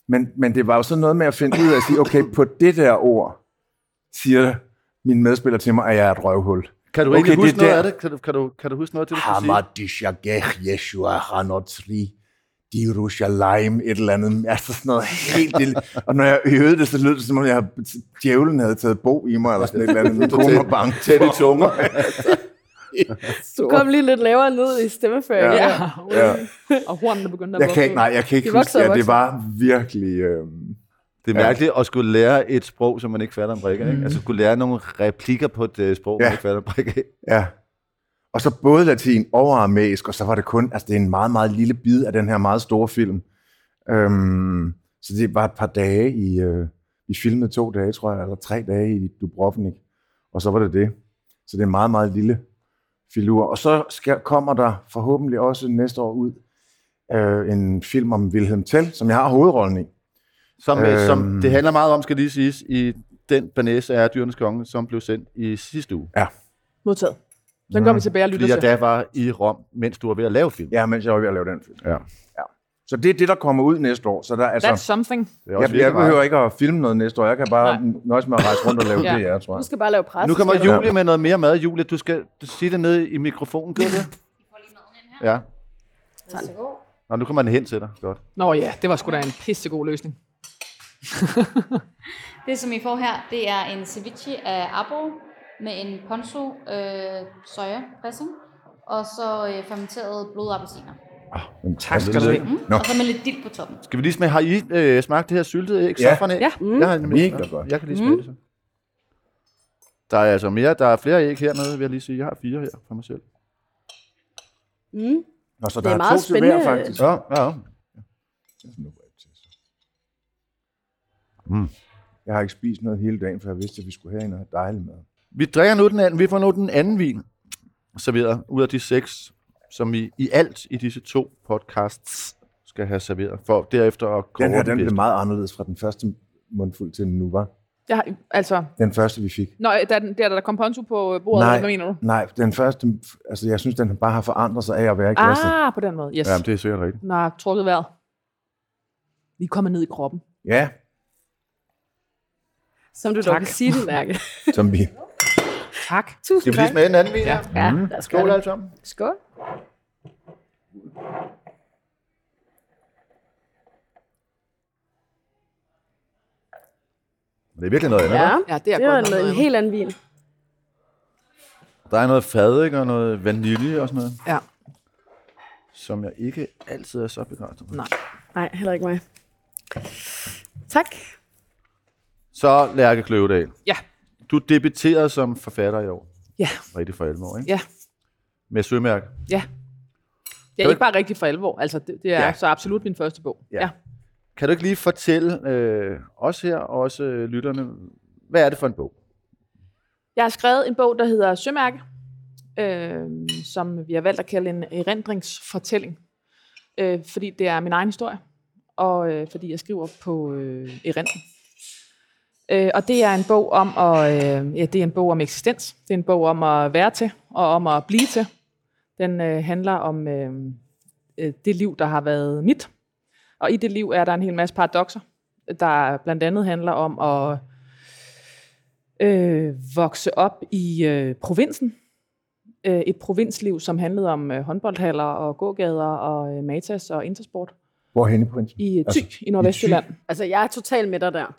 men, men det var jo sådan noget med at finde ud af at sige, okay, på det der ord, siger min medspiller til mig, at jeg er et røvhul. Kan du Okay, det huske er noget der. af det? Kan du, kan, du, kan du huske noget af det, du? Hamadishageh Yeshua Hanotri Dirushalayim, et eller andet. Altså sådan noget helt lille. Og når jeg øvede det, så lød det som om, jeg, djævlen havde taget bo i mig, eller sådan et eller andet. Tæt i tunger. Du kom lige lidt lavere ned i stemmeføringen. Ja. Ja. Ja. Og hornene begyndte at Jeg kan ikke, nej, jeg kan ikke De huske, ja, det var virkelig... Øh, Det er mærkeligt at skulle lære et sprog, som man ikke fatter en brik. Ikke? Altså skulle lære nogle replikker på et øh, sprog, man Ja. ikke fatter en brik af. ja. Og så både latin og aramæisk, og så var det kun... Altså, det er en meget, meget lille bid af den her meget store film. Øhm, så det var et par dage i... Øh, vi filmede to dage, tror jeg, eller tre dage i Dubrovnik. Og så var det det. Så det er en meget, meget lille filur. Og så skal, kommer der forhåbentlig også næste år ud øh, en film om Wilhelm Tell, som jeg har hovedrollen i. Som, øhm. Øhm. som det handler meget om, skal lige siges, i den banæse er Dyrenes Konge, som blev sendt i sidste uge. Modtaget. Den går vi tilbage og lytter Fordi jeg til. da var i Rom, mens du var ved at lave film. Ja, mens jeg var ved at lave den film. Ja. Ja. Så det er det, der kommer ud næste år. Så der, That's altså, something. Det er også jeg, jeg behøver ikke at filme noget næste år. Jeg kan bare Nej. nøjes med at rejse rundt og lave Ja. ja. det, tror Du jeg. skal bare lave pres. Nu kommer du. Julie med noget mere mad. Julie, du skal du sige det ned i mikrofonen, gør du det? Ja. Værsgo. Nå, nu kommer den hen til dig. Godt. Nå ja, det var sgu da en pissegod løsning. Det, som I får her, det er en ceviche af abo med en ponzu øh, soja dressing, og så øh, fermenterede blodappelsiner. Men Tak skal du have. Mm. Og så med lidt dild på toppen. Skal vi lige smage, har I øh, smagt det her syltede æg? Ja. Ja. Jeg, har nemlig- Mega godt. jeg kan lige smage det så. Der er altså mere, der er flere æg hernede, vil jeg lige sige. Jeg har fire her for mig selv. Mm. Nå, så Det der er er, meget to spændende. faktisk. Ja, ja. Mm. Jeg har ikke spist noget hele dagen, for jeg vidste, at vi skulle have noget dejligt mad. Vi drikker nu den anden, vi får nu den anden vin serveret ud af de seks, som vi i alt i disse to podcasts skal have serveret, for derefter at kåre Den her, den den blev meget anderledes fra den første mundfuld til den nu, var. Jeg har, altså, Den første, vi fik. Nå, der, der, der kom ponzu på bordet, Nej. hvad mener du? Nej, den første, altså jeg synes, den bare har forandret sig af at være i glasset. Ah, på den måde. Yes. Ja, det er sikkert rigtigt. Har trukket vejret. Vi er kommet ned i kroppen. Ja, Som du dog Tak. kan sige det, Lærke. som vi... Tak. Tusind Skal vi lige smage den anden vin? Ja. Ja. Ja, lad os Skål det. alle sammen. Skål. Det er virkelig noget andet. Ja, Ja, det er det godt en, en helt anden vin. Der er noget fadik og noget vanilje og sådan noget, Ja. som jeg ikke altid er så begejstret for. Nej. Nej, heller ikke mig. Tak. Så Lærke Kløvedal. Ja. Du debuterede som forfatter i år. Ja. Rigtig for alvor, ikke? Ja. Med sømærke. Ja. Det er ikke bare rigtigt for alvor. Altså, det, det er ja. så absolut min første bog. Ja. Ja. Kan du ikke lige fortælle øh, os her, og også øh, lytterne, hvad er det for en bog? Jeg har skrevet en bog, der hedder Sømærke, øh, som vi har valgt at kalde en erindringsfortælling. Øh, fordi det er min egen historie, og øh, fordi jeg skriver på øh, erindring. Øh, og det er en bog om at, øh, ja, det er en bog om eksistens. Det er en bog om at være til og om at blive til. Den øh, handler om øh, øh, det liv, der har været mit. Og i det liv er der en hel masse paradoxer, der blandt andet handler om at øh, vokse op i øh, provinsen. Øh, et provinsliv, som handlede om øh, håndboldhaller og gågader og øh, Matas og Intersport. Hvorhen i Prinsen? i Thy Altså, altså, i Nordvestjylland. Altså, jeg er totalt med dig der.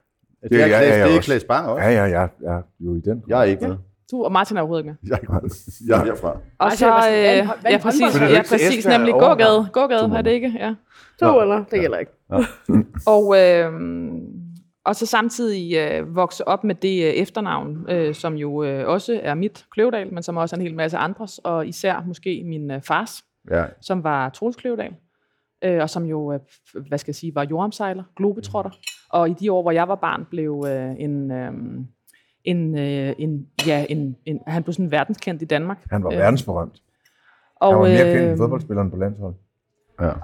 Det er, jeg- Klaas, jeg er det er også. Klaas Bang også. Ja, ja, ja, ja, jo i den. Jeg er ikke med. Du og Martin er overhovedet ikke med. Jeg er ikke med. Jeg er herfra. Og så, er øh, ja, præcis, ja, præcis nemlig gågade. Gågade, var det ikke? Ja. To eller? Det gælder ikke. Og, øh, og så samtidig øh, vokse op med det øh, efternavn, øh, som jo øh, også er mit, Kløvedal, men som også er en hel masse andres, og især måske min øh, fars, Ja. som var Troels Kløvedal, øh, og som jo, øh, hvad skal jeg sige, var jordomsejler, globetrotter. Og i de år, hvor jeg var barn, blev øh, en... Øh, en, øh, en, ja, en, en, han blev sådan verdenskendt i Danmark. Han var Øh, verdensberømt. Og, Han var mere kendt øh, end fodboldspilleren på landsholdet.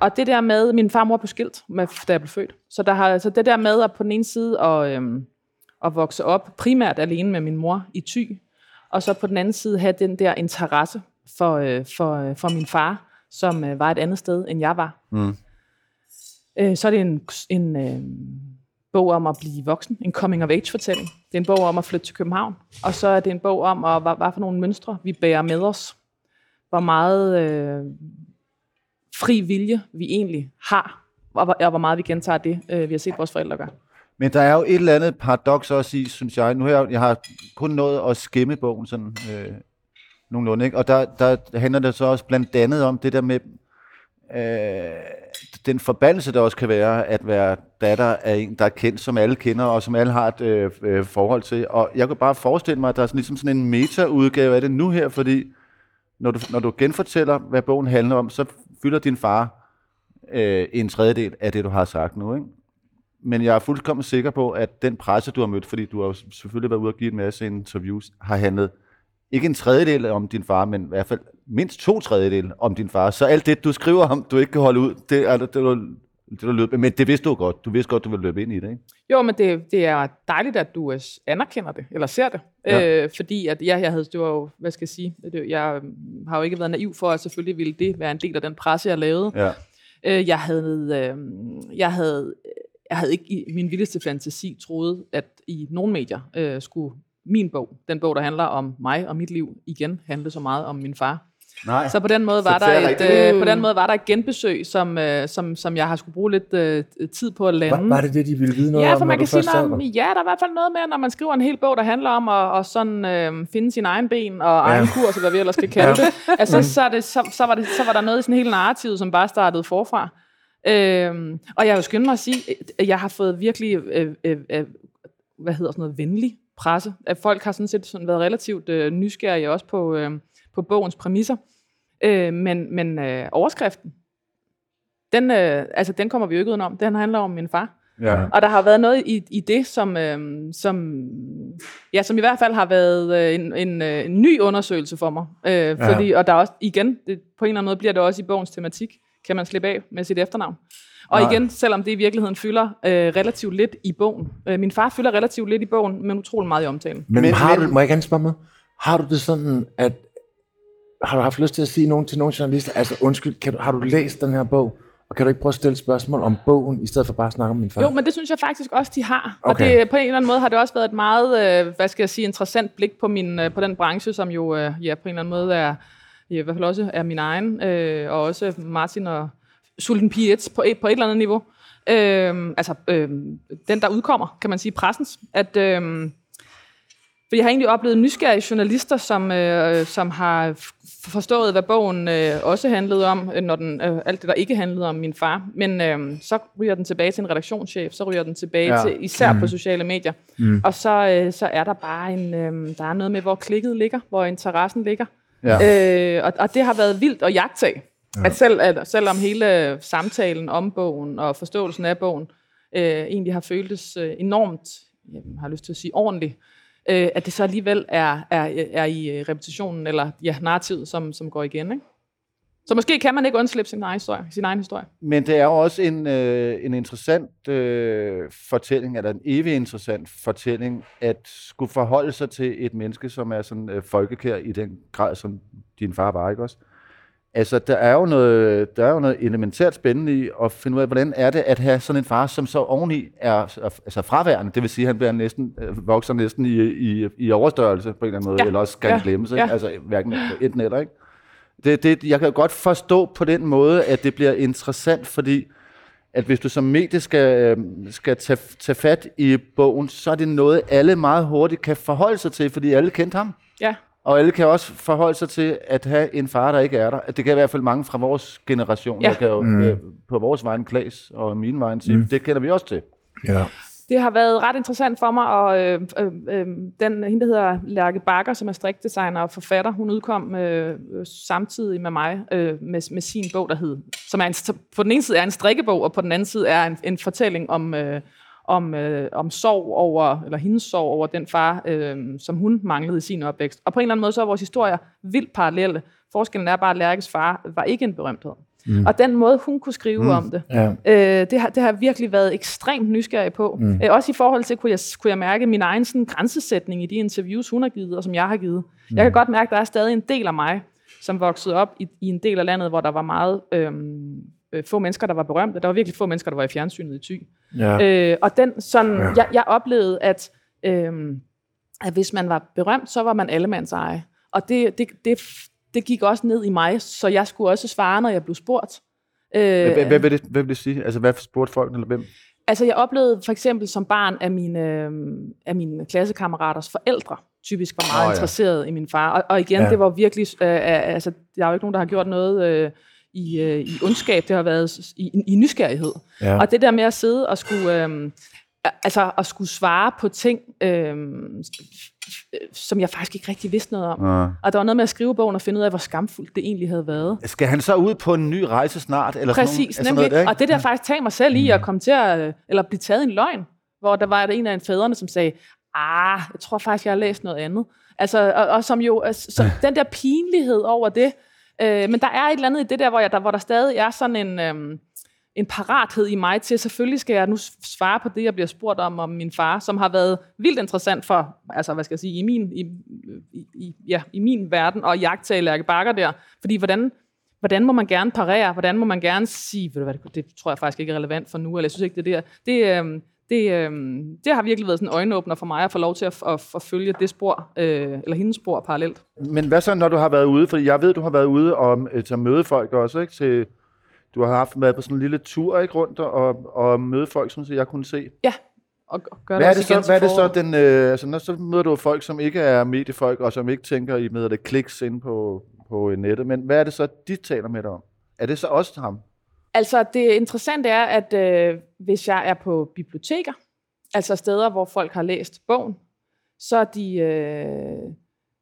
og det der med, min far og mor blev skilt, med, da jeg blev født. Så, der har, så det der med at på den ene side at, øhm, at vokse op primært alene med min mor i Thy, og så på den anden side have den der interesse for, øh, for, øh, for min far, som øh, var et andet sted, end jeg var. Mm. Øh, så er det en, en øh, bog om at blive voksen, en coming of age fortælling. Det er en bog om at flytte til København, og så er det en bog om, at, hvad, hvad for nogle mønstre vi bærer med os. Hvor meget øh, fri vilje vi egentlig har, og, hvor- og hvor meget vi gentager det, øh, vi har set vores forældre gøre. Men der er jo et eller andet paradoks også i, synes jeg. Nu har jeg, jeg har kun nået at skimme bogen sådan øh, nogenlunde, ikke? Og der, der handler det så også blandt andet om det der med øh, den forbandelse, der også kan være at være datter af en, der er kendt, som alle kender, og som alle har et øh, øh, forhold til. Og jeg kan bare forestille mig, at der er sådan, ligesom sådan en meta-udgave af det nu her, fordi når du, når du genfortæller, hvad bogen handler om, så fylder din far øh, en tredjedel af det, du har sagt nu, ikke? Men jeg er fuldkommen sikker på, at den presse, du har mødt, fordi du har selvfølgelig været ude og give en masse interviews, har handlet ikke en tredjedel om din far, men i hvert fald mindst to tredjedel om din far. Så alt det, du skriver om, du ikke kan holde ud, det er det, du, det du løber. Men det vidste du godt. Du vidste godt, du ville løbe ind i det, ikke? Jo, men det, det er dejligt, at du øh, anerkender det, eller ser det. Ja. Øh, fordi at ja, jeg havde, det var jo, hvad skal jeg sige, det, jeg øh, har jo ikke været naiv for, at selvfølgelig ville det være en del af den presse, jeg lavede. Ja. Øh, jeg havde, øh, jeg havde, jeg havde ikke i min vildeste fantasi troet, at i nogle medier øh, skulle min bog, den bog, der handler om mig og mit liv, igen handle så meget om min far. Nej. Så på den måde var Så er der et, øh, på den måde var der et genbesøg, som, øh, som, som jeg har skulle bruge lidt øh, tid på at lande. Var, var det det, de ville vide noget Ja, om, for når man kan sige noget om, ja, der er i hvert fald noget med, når man skriver en hel bog, der handler om at, at sådan, øh, finde sin egen ben og ja. egen kurs, eller hvad vi ellers skal kalde ja. det. Altså, så, er det, så, så, var det, så var der noget i sådan hele narrativet, som bare startede forfra. Øhm, og jeg vil skynde mig at sige, at jeg har fået virkelig, øh, øh, øh, hvad hedder sådan noget, venlig presse. At folk har sådan set sådan været relativt øh, nysgerrige også på, øh, på bogens præmisser. Øh, men men øh, overskriften, den, øh, altså, den kommer vi jo ikke udenom. Den handler om min far. Ja. Og der har været noget i, i det, som, øh, som, ja, som i hvert fald har været øh, en, en, øh, en ny undersøgelse for mig. Øh, fordi, Og der er også, igen, det, på en eller anden måde bliver det også i bogens tematik, kan man slippe af med sit efternavn. Og Nej. igen, selvom det i virkeligheden fylder øh, relativt lidt i bogen. Øh, min far fylder relativt lidt i bogen, men utrolig meget i omtalen. Men, Men- har men- du, må jeg gerne spørge mig, har du det sådan, at har du haft lyst til at sige nogen til nogle journalister, altså undskyld, kan du, har du læst den her bog, og kan du ikke prøve at stille spørgsmål om bogen, i stedet for bare at snakke om min far? Jo, men det synes jeg faktisk også, de har. Og Okay. det, på en eller anden måde har det også været et meget, øh, hvad skal jeg sige, interessant blik på, min, øh, på den branche, som jo øh, ja, på en eller anden måde er, i hvert fald også er min egen, øh, og også Martin og Sultan Pietz på et, på et eller andet niveau. Øh, altså øh, den, der udkommer, kan man sige, pressens. At, øh, for jeg har egentlig oplevet nysgerrige journalister, som, øh, som har forstået, hvad bogen øh, også handlede om, øh, når den, øh, alt det, der ikke handlede om min far. Men øh, så ryger den tilbage til en redaktionschef, så ryger den tilbage ja. til, især mm. på sociale medier. Mm. Og så, øh, så er der bare en, øh, der er noget med, hvor klikket ligger, hvor interessen ligger. Ja. Øh, og, og det har været vildt at jagtage. Ja. At, selv, at selvom hele samtalen om bogen og forståelsen af bogen øh, egentlig har føltes øh, enormt, jeg har lyst til at sige ordentligt, øh, at det så alligevel er, er, er i øh, repetitionen, eller ja, narrativet, som, som går igen. Ikke? Så måske kan man ikke undslippe sin egen historie. Sin egen historie. Men det er jo også en, øh, en interessant øh, fortælling, eller en evig interessant fortælling, at skulle forholde sig til et menneske, som er sådan øh, folkekær i den grad, som din far var, ikke også? Altså, der er jo noget, der er jo noget elementært spændende i at finde ud af, hvordan er det at have sådan en far, som så oveni er altså fraværende. Det vil sige, at han bliver næsten, øh, vokser næsten i, i, i overstørrelse på en eller anden måde, Ja. eller også han Ja. glemmes. Ikke? Ja. Altså, hverken enten eller, ikke? Det, det, jeg kan godt forstå på den måde, at det bliver interessant, fordi at hvis du som medie skal, øh, skal tage, tage fat i bogen, så er det noget, alle meget hurtigt kan forholde sig til, fordi alle kendte ham. Ja, Og alle kan også forholde sig til at have en far, der ikke er der. Det kan i hvert fald mange fra vores generation. Ja. Jeg kan jo Mm. øh, på vores vejen Klaas og min vejen sige, mm. det kender vi også til. Ja. det har været ret interessant for mig, og øh, øh, øh, den, hende, der hedder Lærke Bakker, som er strikdesigner og forfatter, hun udkom øh, samtidig med mig øh, med, med sin bog, der hed, som er en, på den ene side er en strikkebog, og på den anden side er en, en fortælling om, øh, om, øh, om sorg over, eller hendes sorg over den far, øh, som hun manglede i sin opvækst. Og på en eller anden måde, så er vores historier vildt parallelle. Forskellen er bare, at Lærkes far var ikke en berømthed. Mm. Og den måde, hun kunne skrive mm. om det, Ja. Øh, det, har, det har virkelig været ekstremt nysgerrig på. Mm. Øh, også i forhold til, kunne jeg, kunne jeg mærke min egen sådan, grænsesætning i de interviews, hun har givet, og som jeg har givet. Mm. Jeg kan godt mærke, at der er stadig en del af mig, som voksede op i, i en del af landet, hvor der var meget øhm, øh, få mennesker, der var berømte. Der var virkelig få mennesker, der var i fjernsynet i Thy. Ja. Øh, og den sådan, Ja. jeg, jeg oplevede, at, øhm, at hvis man var berømt, så var man allemands eje. Og det, det, det, det gik også ned i mig, så jeg skulle også svare, når jeg blev spurgt. Øh, Hvad, hvad, vil det, hvad vil det sige? Altså, hvad spurgte folk, eller hvem? Altså, jeg oplevede for eksempel som barn, at mine, øh, af mine klassekammeraters forældre typisk var meget oh, ja. interesseret i min far. Og, og igen, Ja. ja. det var virkelig... Øh, øh, altså, der er jo ikke nogen, der har gjort noget øh, i, øh, i ondskab. Det har været i, i nysgerrighed. Ja. Og det der med at sidde og skulle... Øh, altså, at skulle svare på ting, øh, som jeg faktisk ikke rigtig vidste noget om. Uh. Og der var noget med at skrive bogen og finde ud af, hvor skamfuldt det egentlig havde været. Skal han så ud på en ny rejse snart? Eller sådan Præcis, nogle, altså nemlig. noget, og det der faktisk tager mig selv i at komme til at, øh, eller blive taget en løgn, hvor der var en af en fædrene, som sagde, ah, jeg tror faktisk, jeg har læst noget andet. Altså, og, og som jo, altså, så den der pinlighed over det, øh, men der er et eller andet i det der, hvor, jeg, der, hvor der stadig er sådan en, øh, en parathed i mig til, selvfølgelig skal jeg nu svare på det, jeg bliver spurgt om, om min far, som har været vildt interessant for, altså hvad skal jeg sige, i min, i, i, i, ja, i min verden, og jagtage Lærke Bakker der. Fordi hvordan, hvordan må man gerne parere? Hvordan må man gerne sige, ved du hvad, det, det tror jeg faktisk ikke er relevant for nu, eller jeg synes ikke, det er det Det, det, øhm, det har virkelig været sådan en øjenåbner for mig at få lov til at, at, at følge det spor, øh, eller hendes spor parallelt. Men hvad så, når du har været ude? Fordi jeg ved, du har været ude og øh, til at møde folk også, ikke? Til, du har haft været på sådan en lille tur ikke, rundt og, og møde folk, som jeg kunne se. Ja, og gøre Hvad er også det så, hvad er det så den, øh, altså, når så møder du folk, som ikke er mediefolk, og som ikke tænker i med det kliks ind på, på øh, nettet, men hvad er det så, de taler med dig om? Er det så også ham? Altså, det interessante er, at øh, hvis jeg er på biblioteker, altså steder, hvor folk har læst bogen, så er de, øh,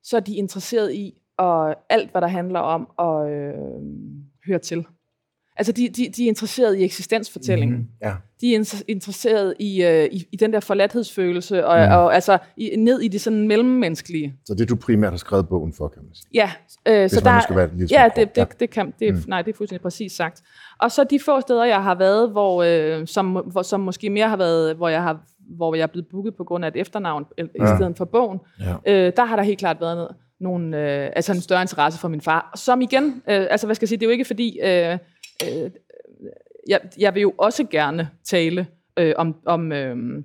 så er de interesseret i og alt, hvad der handler om at øh, høre til. Altså, de, de, de er interesseret i eksistensfortællingen. Mm. Ja. De er inter- interesseret i, øh, i, i den der forladthedsfølelse, og, mm. og altså i, ned i det sådan mellemmenneskelige. Så det du primært har skrevet bogen for, kan man sige. Ja, øh, så der, skal være lidt ja, det, det, det kan, det, mm. nej, det er fuldstændig præcis sagt. Og så de få steder, jeg har været, hvor, øh, som, hvor, som måske mere har været, hvor jeg har hvor jeg er blevet booket på grund af et efternavn, ja. i stedet for bogen, Ja. øh, der har der helt klart været noget, nogle, øh, altså en større interesse for min far. Som igen, øh, altså hvad skal jeg sige, det er jo ikke fordi, øh, øh, jeg, jeg vil jo også gerne tale øh, om, om øh,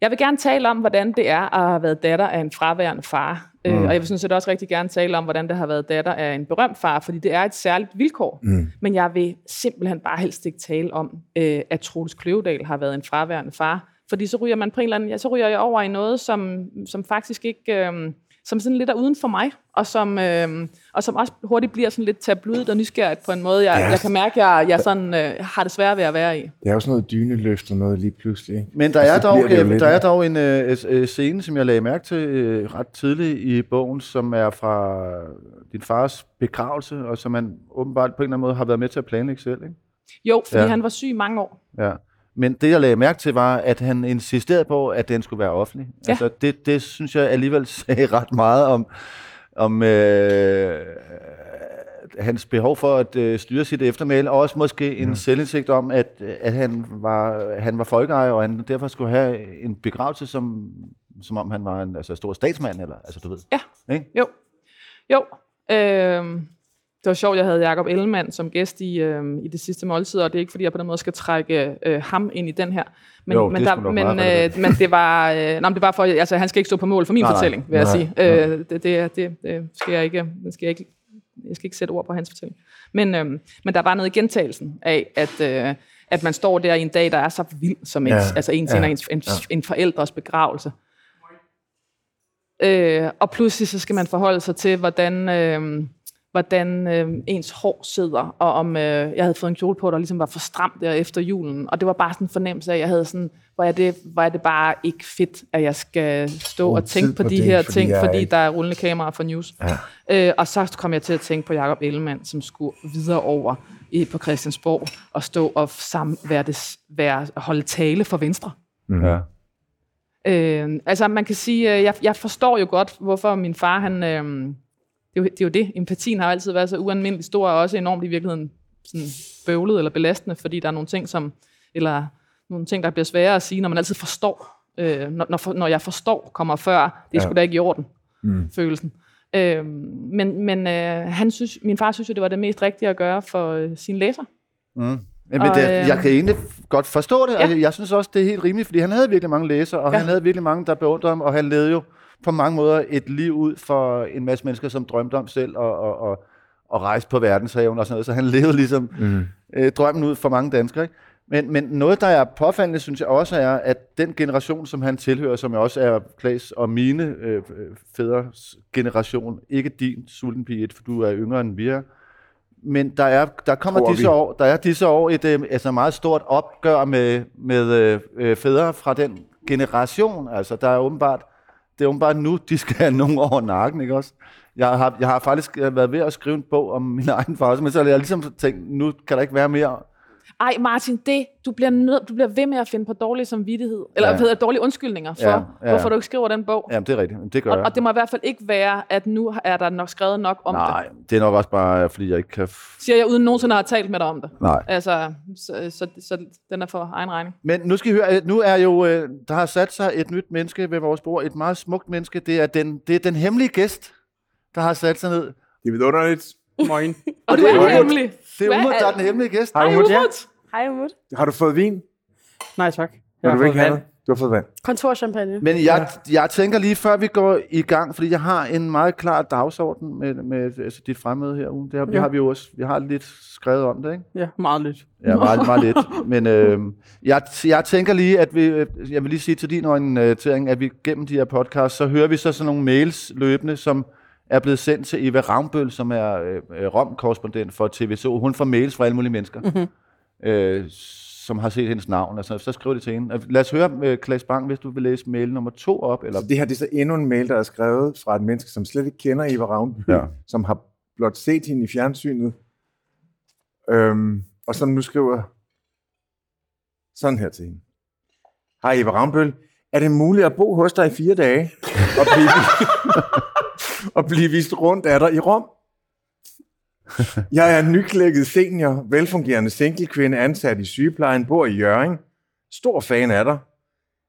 jeg vil gerne tale om, hvordan det er at have været datter af en fraværende far. Mm. Øh, og jeg vil sådan set også rigtig gerne tale om, hvordan det har været datter af en berømt far, fordi det er et særligt vilkår. Mm. Men jeg vil simpelthen bare helst ikke tale om, øh, at Troels Kløvedal har været en fraværende far. Fordi så ryger man på en eller anden, ja, så ryger jeg over i noget, som, som faktisk ikke, øh, som sådan lidt er uden for mig, og som, øh, og som også hurtigt bliver sådan lidt tabloidt og nysgerrigt på en måde, jeg, Ja. jeg kan mærke, at jeg, jeg sådan, øh, har det svært ved at være i. Det er jo sådan noget dyneløft og noget lige pludselig. Men der Altså, er det dog, øh, lidt, der er dog en øh, øh, scene, som jeg lagde mærke til øh, ret tidligt i bogen, som er fra din fars begravelse, og som man åbenbart på en eller anden måde har været med til at planlægge selv. Ikke? Jo, fordi ja. han var syg i mange år. Ja. Men det, jeg lagde mærke til, var, at han insisterede på, at den skulle være offentlig. Ja. Altså, det, det synes jeg alligevel sagde ret meget om, om øh, hans behov for at øh, styre sit eftermæle, og også måske en Mm. selvindsigt om, at, at han, var, han var folkeejer, og han derfor skulle have en begravelse, som, som om han var en altså, stor statsmand, eller, altså du ved. Ja. Ikke? Jo. Jo. Øhm, det var sjovt, jeg havde Jacob Ellemann som gæst i, øhm, i det sidste måltid, og det er ikke, fordi jeg på den måde skal trække øh, ham ind i den her. Men, Jo, men, det er der, men, øh, men det var, øh, nej, men det var for, altså han skal ikke stå på mål for min Nej, fortælling, vil jeg Nej, sige. nej. Øh, det, det, det, det skal jeg ikke, det skal jeg ikke, jeg skal ikke sætte ord på hans fortælling. Men, øhm, men der var noget i gentagelsen af, at, øh, at man står der i en dag, der er så vild som ens, Ja, ja, altså ens, ja, ja, ens, en, en forældres begravelse. Øh, og pludselig så skal man forholde sig til, hvordan, øh, hvordan øh, ens hår sidder, og om øh, jeg havde fået en kjole på, der ligesom var for stram der efter julen. Og det var bare sådan en fornemmelse af, at jeg havde sådan, hvor er det, hvor er det bare ikke fedt, at jeg skal stå Bruge og tænke på, på de det, her fordi ting, jeg fordi ikke- der er rullende kameraer for news. Ja. Øh, og så kom jeg til at tænke på Jacob Ellemann, som skulle videre over i, på Christiansborg og stå og sam, være det, være, holde tale for Venstre. Ja. Øh, altså man kan sige, øh, jeg, jeg forstår jo godt, hvorfor min far, han, øh, det, er jo, det er jo det, empatien har altid været så ualmindelig stor, og også enormt i virkeligheden sådan bøvlet eller belastende, fordi der er nogle ting, som, eller nogle ting, der bliver svære at sige, når man altid forstår. Øh, når, når, når jeg forstår kommer før, det er Ja. sgu da ikke i orden, Mm. følelsen. Øh, men men øh, han synes, min far synes jo, det var det mest rigtige at gøre for øh, sine læser. Mm. Men Og, det, øh, jeg kan egentlig godt forstå det, og Ja. jeg, jeg synes også, det er helt rimeligt, fordi han havde virkelig mange læsere, og ja. Ja. han havde virkelig mange, der beundrede ham, og han levede jo på mange måder et liv ud for en masse mennesker, som drømte om selv at, at, at, at rejse på verdenshaven og sådan noget, så han levede ligesom Mm. øh, drømmen ud for mange danskere. Ikke? Men, men noget, der er påfaldende, synes jeg også er, at den generation, som han tilhører, som også er Klaas og mine øh, fædres generation, ikke din sulten pige, for du er yngre end vi er, men der, er, der kommer Tror disse vi. år, der er disse år et øh, altså meget stort opgør med, med øh, fædre fra den generation. Altså, der er åbenbart, det er bare nu, de skal have nogen over nakken, ikke også? Jeg har, jeg har faktisk øh, været ved at skrive en bog om min egen far, men så har jeg ligesom tænkt, nu kan der ikke være mere. Ej, Martin, det, du, bliver nød, du bliver ved med at finde på dårlig samvittighed, eller Ja. ja. dårlige undskyldninger for, Ja, ja, ja. ja. hvorfor du ikke skriver den bog. Jamen, det er rigtigt, det gør Og, jeg. og det må i hvert fald ikke være, at nu er der nok skrevet nok om Nej, det. det er nok også bare, fordi jeg ikke kan... Siger jeg, uden nogensinde at have talt med dig om det. Nej. Altså, så, så, så den er for egen regning. Men nu skal I høre, nu er jo, øh, der har sat sig et nyt menneske ved vores bord, et meget smukt menneske. Det er den, det er den hemmelige gæst, der har sat sig ned. Det er vidunderligt. Moin. Og du det er hemmelig. Det er Umut, er- der er den hemmelige gæst. Hej, Ej, Umut. Ja. Hej, Umut. Har du fået vin? Nej, tak. Har har du ikke have? Du har fået vand. Kontorchampagne. Men jeg, jeg tænker lige før vi går i gang, fordi jeg har en meget klar dagsorden med, med altså dit fremmøde her. Uge. Det har, ja. Ja. har vi jo også. Vi har lidt skrevet om det, ikke? Ja, meget lidt. Ja, meget, meget lidt. Men øh, jeg, jeg tænker lige, at vi, øh, jeg vil lige sige til din orientering, at vi gennem de her podcasts, så hører vi så sådan nogle mails løbende, som er blevet sendt til Eva Ravnbøl, som er øh, øh, Rom-korrespondent for TV2. Hun får mails fra alle mulige mennesker, mm-hmm. øh, som har set hendes navn. Altså, så skriver de til hende. Lad os høre, øh, Klaas Bang, hvis du vil læse mail nummer to op. Eller... Så det her det er så endnu en mail, der er skrevet fra et menneske, som slet ikke kender Eva Ravnby, Ja. ja. som har blot set hende i fjernsynet, øhm, og som nu skriver sådan her til hende. Hej Eva Ravnbøl, er det muligt at bo hos dig i fire dage og blive, og blive vist rundt af dig i Rom? Jeg er nyklækket senior, velfungerende singlekvinde, ansat i sygeplejen, bor i Jørgen. Stor fan af dig.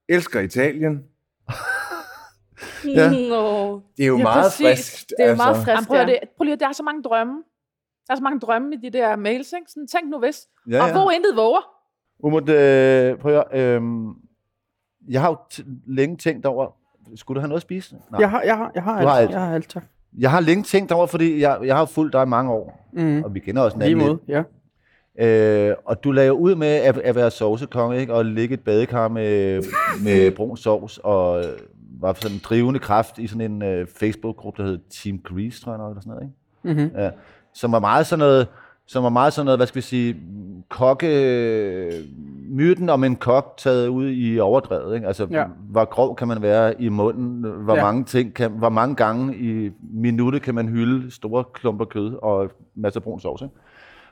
Elsker Italien. Ja. Nå. Det er jo Ja, meget præcis. friskt. Det er jo meget frisk, prøv, ja. det, prøv lige, at- der er så mange drømme. Der er så mange drømme i de der mails, ikke? Sådan, tænk nu hvis. Ja, Og hvor intet våger. Umut, øh, prøv at øh, jeg har jo t- længe tænkt over, skulle du have noget at spise? Nej. Jeg har, jeg har, jeg har, Du har alt. alt. Jeg har alt, tak. Jeg har længe tænkt over, fordi jeg, jeg har fulgt dig i mange år, Mm. og vi kender også Lige hinanden måde, ja. lidt. Øh, og du lagde ud med at, at være sovsekonge, ikke? og ligge et badekar med, med brun sovs, og var sådan en drivende kraft i sådan en øh, Facebook-gruppe, der hed Team Grease, tror jeg nok, eller sådan noget, ikke? Mm-hmm. Ja, som var meget sådan noget, som var meget sådan noget, hvad skal vi sige, kokke, myten om en kok taget ud i overdrevet, ikke? Altså, ja. Hvor grov kan man være i munden, hvor ja. Mange ting kan, hvor mange gange i minuttet kan man hylde store klumper kød og masser af brun sovs, ikke?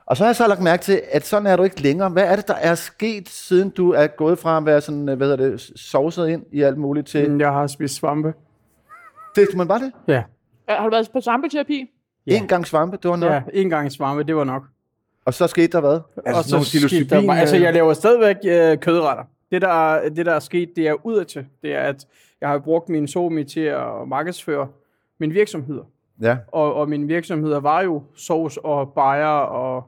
Og så har jeg så lagt mærke til, at sådan er du ikke længere. Hvad er det, der er sket, siden du er gået fra at være sådan, hvad hedder det, sovset ind i alt muligt til... Mm. Jeg har spist svampe. Det, man bare det? Ja. Ja, Har du været på svampeterapi? Ja. En gang svampe, det var nok. Ja, en gang svampe, det var nok. Og så skete der hvad? Altså og nogle skete der bare- Altså, øh, jeg laver stadigvæk øh, kødretter. Det der, det, der er sket, det er udadtil. Det er, at jeg har brugt min somi til at markedsføre min virksomheder. Ja. Og, og mine virksomheder var jo sovs og bajer og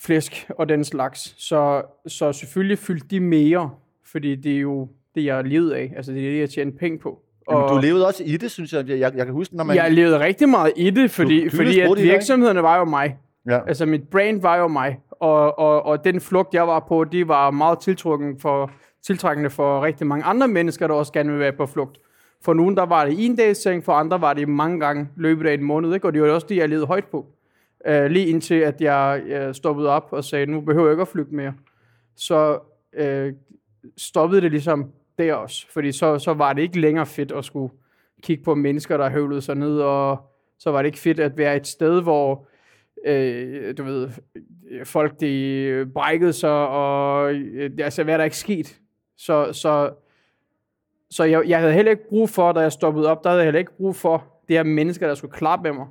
flæsk og den slags. Så, så selvfølgelig fyldte de mere, fordi det er jo det, jeg levede af. Altså, det er det, jeg tjente penge på. Og du levede også i det, synes jeg. Jeg, jeg, jeg kan huske, når man... Jeg levede rigtig meget i det, fordi, Du- fordi at virksomhederne var jo mig. ja. Altså, mit brand var jo mig. Og, og, og den flugt, jeg var på, det var meget tiltrukken for, tiltrækkende for rigtig mange andre mennesker, der også gerne vil være på flugt. For nogen, der var det en dags seng, for andre var det mange gange løbet af en måned, ikke? og det var også det, jeg levede højt på. Uh, lige indtil, at jeg uh, stoppede op og sagde, nu behøver jeg ikke at flygte mere. Så uh, stoppede det ligesom der også, fordi så, så var det ikke længere fedt at skulle kigge på mennesker, der høvlede sig ned, og så var det ikke fedt at være et sted, hvor øh, du ved, folk de brækkede sig, og øh, altså, hvad der ikke sket? Så, så, så jeg, jeg havde heller ikke brug for, da jeg stoppede op, der havde jeg heller ikke brug for det her mennesker, der skulle klappe med mig.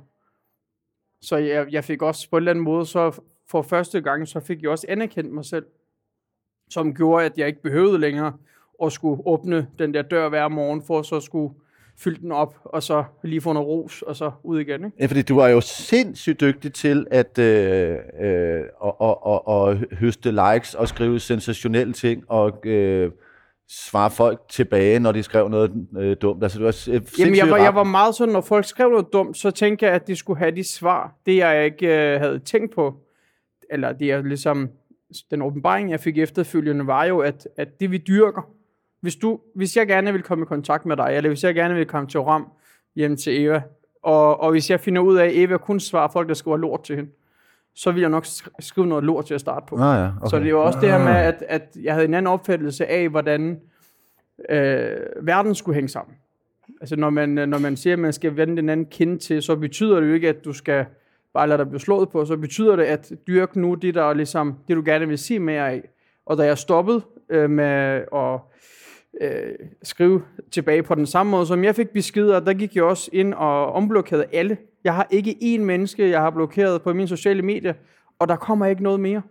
Så jeg, jeg fik også på en eller anden måde, så for første gang, så fik jeg også anerkendt mig selv, som gjorde, at jeg ikke behøvede længere at skulle åbne den der dør hver morgen, for så skulle fylde den op, og så lige få noget ros, og så ud igen. Ikke? Ja, fordi du var jo sindssygt dygtig til at øh, øh, og, og, og, og høste likes og skrive sensationelle ting og øh, svare folk tilbage, når de skrev noget øh, dumt. Altså, du var sindssygt Jamen, jeg var, jeg var meget sådan, når folk skrev noget dumt, så tænkte jeg, at de skulle have de svar. Det, jeg ikke øh, havde tænkt på, eller det jeg ligesom, den åbenbaring, jeg fik efterfølgende, var jo, at, at det vi dyrker, hvis, du, hvis jeg gerne vil komme i kontakt med dig, eller hvis jeg gerne vil komme til Ram hjem til Eva, og, og hvis jeg finder ud af, at Eva kun svarer folk, der skriver lort til hende, så vil jeg nok sk- skrive noget lort til at starte på. Ah, ja, Okay. Så det jo også det her med, at, at jeg havde en anden opfattelse af, hvordan øh, verden skulle hænge sammen. Altså når man, når man siger, at man skal vende den anden kind til, så betyder det jo ikke, at du skal bare lade dig blive slået på, så betyder det, at dyrk nu det, der er ligesom, det du gerne vil sige mere af. Og da jeg stoppede øh, med at øh, skrive tilbage på den samme måde, som jeg fik beskeder, der gik jeg også ind og omblokerede alle. Jeg har ikke én menneske, jeg har blokeret på mine sociale medier, og der kommer ikke noget mere.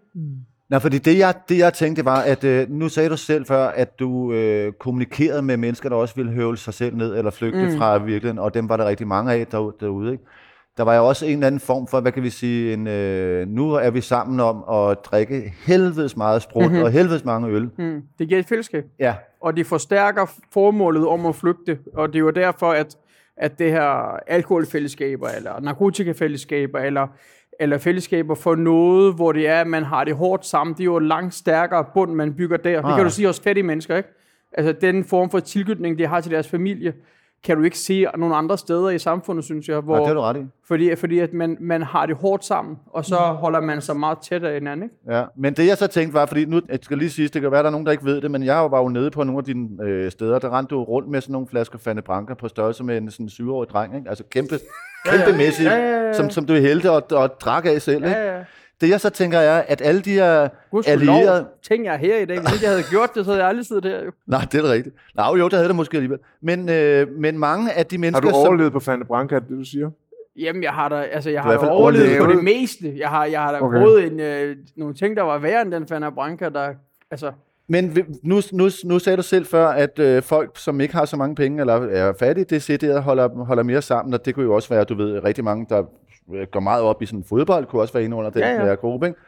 Nej, fordi det jeg, det jeg tænkte var, at øh, nu sagde du selv før, at du øh, kommunikerede med mennesker, der også ville høvle sig selv ned eller flygte mm. fra virkeligheden, og dem var der rigtig mange af derude. derude ikke? Der var jo også en eller anden form for, hvad kan vi sige, en, øh, nu er vi sammen om at drikke helvedes meget sprut mm-hmm. og helvedes mange øl. Mm. Det giver et fællesskab. Ja, og det forstærker formålet om at flygte. Og det er jo derfor, at, at det her alkoholfællesskaber, eller narkotikafællesskaber, eller, eller fællesskaber for noget, hvor det er, at man har det hårdt sammen, det er jo en langt stærkere bund, man bygger der. Det Ah. kan du sige hos fattige mennesker, ikke? Altså den form for tilknytning, de har til deres familie, kan du ikke se nogle andre steder i samfundet, synes jeg. Hvor, Nej, det har du ret i. Fordi, fordi at man, man har det hårdt sammen, og så holder man sig meget tæt af hinanden, ikke? Ja, men det jeg så tænkte var, fordi nu, jeg skal lige sige, det kan være, der er nogen, der ikke ved det, men jeg var jo nede på nogle af dine øh, steder, der rendte du rundt med sådan nogle flasker Fanny Branca på størrelse med en sådan syvårig dreng, ikke? Altså kæmpe, kæmpe mæssigt, Ja, ja, ja. Som, som du hældte og, og drak af selv, ikke? Ja, ja. Det jeg så tænker er, at alle de her Gudskelov, allierede... tænker jeg her i dag. Hvis ikke jeg havde gjort det, så havde jeg aldrig siddet her. Jo. Nej, det er da rigtigt. Nej, jo, det havde det måske alligevel. Men, øh, men mange af de Har mennesker, du som... overlevet på Fante Branca, det du siger? Jamen, jeg har da, altså, jeg Du har har da overlevet på det meste. Jeg har, jeg har da Okay. prøvet en, øh, nogle ting, der var værre end den Fana Branca, der, altså, Men nu, nu, nu sagde du selv før, at øh, folk, som ikke har så mange penge, eller er fattige, det sæt holder, holder mere sammen, og det kunne jo også være, du ved, rigtig mange, der går meget op i sådan fodbold, kunne også være inde under den Ja, ja, ja. gruppe, ikke?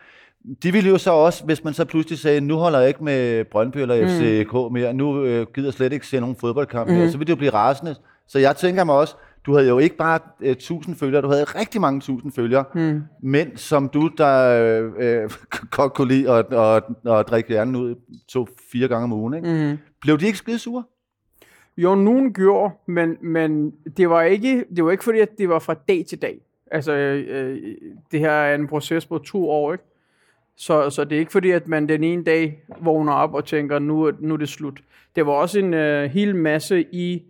De ville jo så også, hvis man så pludselig sagde, nu holder jeg ikke med Brøndby eller Mm. FCK mere, nu øh, gider jeg slet ikke se nogen fodboldkamp Mhm. mere, så ville det jo blive rasende. Så jeg tænker mig også, du havde jo ikke bare øh, 1000 følgere, du havde rigtig mange tusind følgere, hmm. mænd som du, der øh, øh, godt kunne lide at, at, at drikke hjernen ud to-fire gange om ugen, ikke? Mm. Blev de ikke skide sure? Jo, nogen gjorde, men, men det var ikke, det var ikke fordi, at det var fra dag til dag. Altså, øh, øh, det her er en proces på to år, ikke? Så, så det er ikke fordi, at man den ene dag vågner op og tænker, nu, nu er det slut. Det var også en øh, hel masse i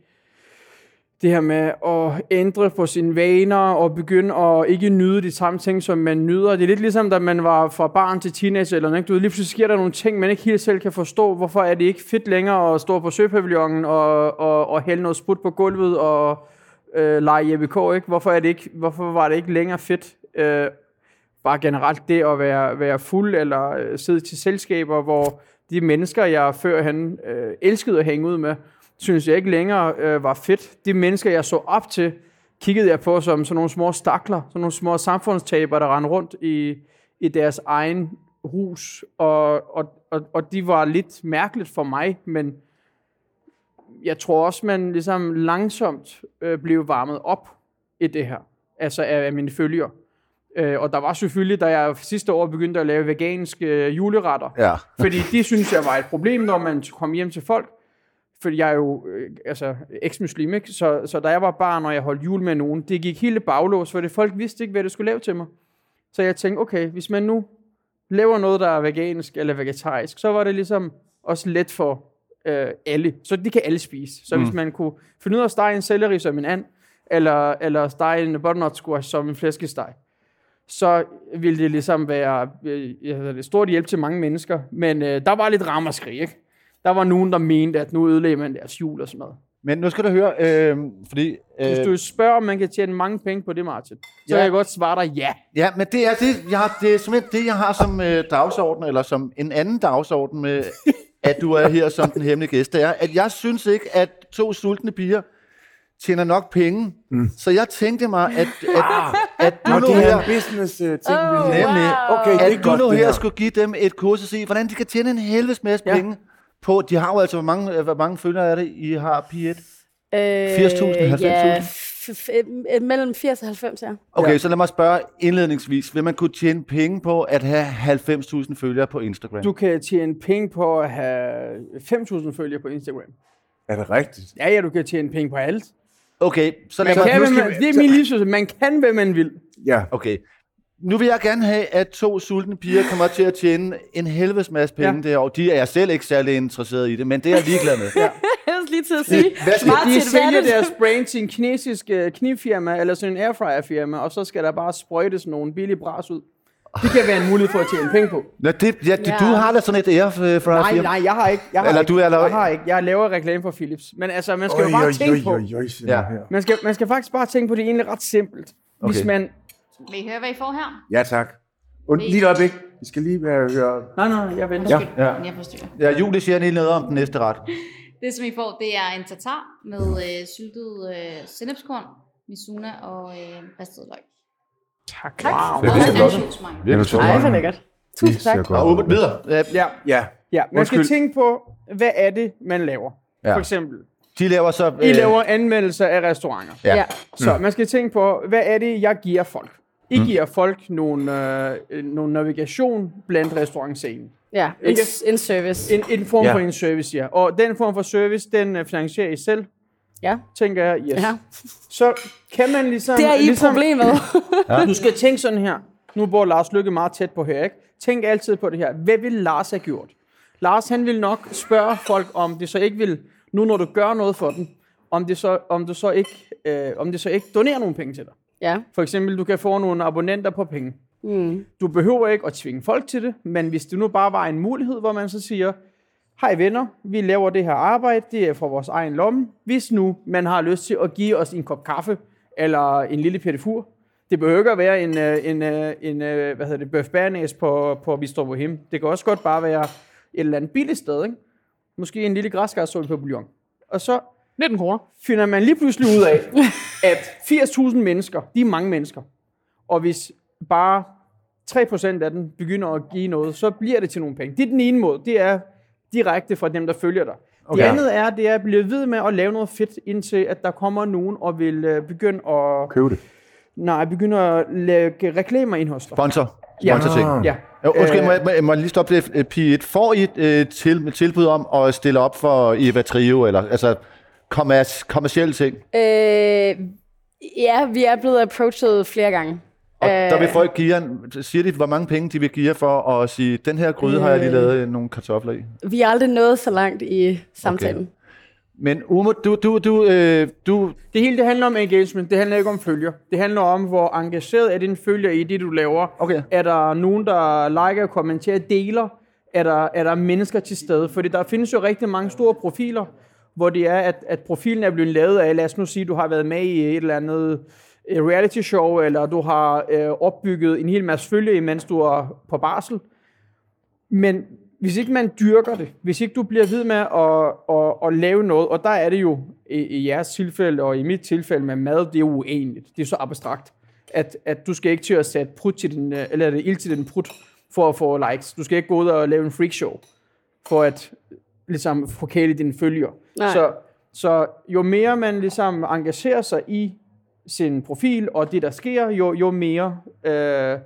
det her med at ændre på sine vaner og begynde at ikke nyde de samme ting, som man nyder. Det er lidt ligesom, da man var fra barn til teenager, eller noget, du ved, lige pludselig sker der nogle ting, man ikke helt selv kan forstå. Hvorfor er det ikke fedt længere at stå på søpavillonen og, og, og hælde noget sprut på gulvet og øh, lege Jeppe K, ikke? Hvorfor, er det ikke? hvorfor var det ikke længere fedt? Øh, bare generelt det at være, være fuld eller øh, sidde til selskaber, hvor de mennesker, jeg førhen øh, elskede at hænge ud med, synes jeg ikke længere øh, var fedt. De mennesker, jeg så op til, kiggede jeg på som sådan nogle små stakler, sådan nogle små samfundstaber, der rendte rundt i, i deres egen hus, og, og, og, og de var lidt mærkeligt for mig, men jeg tror også, man ligesom langsomt øh, blev varmet op i det her, altså af, af mine følgere. Øh, og der var selvfølgelig, da jeg sidste år begyndte at lave veganske øh, juleretter, Ja. fordi det synes jeg var et problem, når man kom hjem til folk. Fordi jeg er jo øh, altså, eks-muslim, ikke? Så, så da jeg var barn, og jeg holdt jul med nogen, det gik hele baglås, for det folk vidste ikke, hvad det skulle lave til mig. Så jeg tænkte, okay, hvis man nu laver noget, der er vegansk eller vegetarisk, så var det ligesom også let for øh, alle. Så det kan alle spise. Så mm. hvis man kunne finde ud af at stege en selleri som en and, eller, eller stege en butternut squash som en flæskesteg, så ville det ligesom være øh, stort hjælp til mange mennesker. Men øh, der var lidt ramaskrig, ikke? Der var nogen, der mente, at nu ødelagde man deres jul og sådan noget. Men nu skal du høre, øh, fordi... Øh, Hvis du spørger, om man kan tjene mange penge på det, Martin, så Ja. kan jeg godt svare dig ja. Ja, men det er, det, jeg har, det er simpelthen det, jeg har som øh, dagsorden, eller som en anden dagsorden med, at du er her som den hemmelige gæst, det er, at jeg synes ikke, at to sultne piger tjener nok penge. Mm. Så jeg tænkte mig, at, at, at du nu det her, er en business uh, ting. Oh, vi Nemlig. wow. Okay, det er at du godt, nu her her. skulle give dem et kursus i, hvordan de kan tjene en helvedes masse Ja. penge på, de har jo altså, hvor mange, hvor mange følgere er det, I har P1? Øh, 80.000, 90.000? Ja, mellem 80 og 90, ja. Okay, Ja. så lad mig spørge indledningsvis. Vil man kunne tjene penge på at have 90.000 følgere på Instagram? Du kan tjene penge på at have 5.000 følgere på Instagram. Er det rigtigt? Ja, ja, du kan tjene penge på alt. Okay, så lad Man mig... kan, skal man, det er min livssyssel. Man kan, hvad man vil. Ja. Okay. Nu vil jeg gerne have, at to sultne piger kommer til at tjene en helvedes masse penge Ja. det år. De er selv ikke særlig interesseret i det, men det er jeg ligeglad med. ja. Lige til at sige. Hvad skal De advantage. deres brain til en kinesisk øh, knivfirma, eller sådan en airfryer-firma, og så skal der bare sprøjtes nogle billige bras ud. Det kan være en mulighed for at tjene penge på. Nå, det, ja, du, Ja. du har da sådan et air fra Nej, nej, jeg har ikke. Jeg har Eller ikke, du er der- jeg har ikke. Jeg laver reklame for Philips. Men altså, man skal jo bare tænke på, oj, oj, Ja. man skal, man skal faktisk bare tænke på, det er egentlig ret simpelt. Hvis Okay. man... Vil I høre, hvad I får her? Ja, tak. Und, lige et øjeblik. Vi skal lige være, høre... Nej, nej, jeg venter. Ja. Ja. Jeg forstyrrer. Ja, Julie siger lige noget om den næste ret. Det, som I får, det er en tartar med øh, syltet øh, sennepskorn, misuna og øh, ristet løg. Tak. Tak. Wow. Det er ansjovsmaj. Ja, det Ej, for lækkert. Tusind tak. Og ud. Uber, videre. Ja, Ja, Ja. ja. Man skal Undskyld. tænke på, hvad er det, man laver? Ja. For eksempel, de laver så... I laver anmeldelser af restauranter. Ja. Ja. Så man skal tænke på, hvad er det, jeg giver folk? I giver folk nogle, øh, nogle navigation blandt restaurantscenen. Ja, en, Ikke? en service. En, en form Ja. for en service, ja. Og den form for service, den øh, finansierer I selv, Ja. tænker jeg. Yes. ja. Så kan man ligesom... Det er I ligesom, problemet. Du skal tænke sådan her. Nu bor Lars Lykke meget tæt på her, ikke? Tænk altid på det her. Hvad vil Lars have gjort? Lars, han vil nok spørge folk, om det så ikke vil, nu når du gør noget for dem, om det så, om du så ikke, øh, om det så ikke donerer nogle penge til dig. ja. For eksempel, du kan få nogle abonnenter på penge. Mm. Du behøver ikke at tvinge folk til det, men hvis det nu bare var en mulighed, hvor man så siger, hej venner, vi laver det her arbejde, det er fra vores egen lomme. Hvis nu man har lyst til at give os en kop kaffe, eller en lille pettifur, det behøver ikke at være en, øh, en, øh, en øh, hvad hedder det, bøf bernæs på, på Bistro Bohem. Det kan også godt bare være et eller andet billigt sted, ikke? Måske en lille græskarsuppe på bouillon. Og så 19 kroner. finder man lige pludselig ud af, at 80.000 mennesker, de er mange mennesker, og hvis bare 3% af dem begynder at give noget, så bliver det til nogle penge. Det er den ene måde, det er direkte fra dem, der følger dig. Okay. Det andet er, det er at blive ved med at lave noget fedt, indtil at der kommer nogen og vil øh, begynde at, Køb det. nej, begynde at lægge reklamer ind hos dig. Sponsor. Ja. Sponsor ting. Ja. Jo, undskyld, Øh, må jeg, må jeg- lige stoppe det, øh, P1. Får I et øh, til, tilbud om at stille op for Eva Trio, eller altså kommers, kommersielle ting? Øh, ja, vi er blevet approached flere gange. Og Øh, der vil folk give jer, en- siger de, hvor mange penge de vil give jer for at sige, den her gryde har jeg lige Øh. lavet øh, nogle kartofler i. Vi er aldrig nået så langt i samtalen. Okay. Men Umo, du, du, du, øh, du, Det hele det handler om engagement, det handler ikke om følger. Det handler om, hvor engageret er din følger i det, du laver. Okay. Er der nogen, der liker, kommenterer, deler? Er der, er der mennesker til stede? Fordi der findes jo rigtig mange store profiler, hvor det er, at, at profilen er blevet lavet af, lad os nu sige, du har været med i et eller andet øh, reality show, eller du har øh, opbygget en hel masse følge, imens du er på barsel. Men hvis ikke man dyrker det, hvis ikke du bliver ved med at, at, at lave noget, og der er det jo i, i jeres tilfælde, og i mit tilfælde med mad, det er jo uenigt. Det er så abstrakt, at, at du skal ikke til at sætte prut til din, øh, eller det ild til din prut for at få likes. Du skal ikke gå ud og lave en freakshow for at ligesom forkæle dine følger. Nej. Så, så jo mere man ligesom engagerer sig i sin profil og det, der sker, jo, jo mere øh,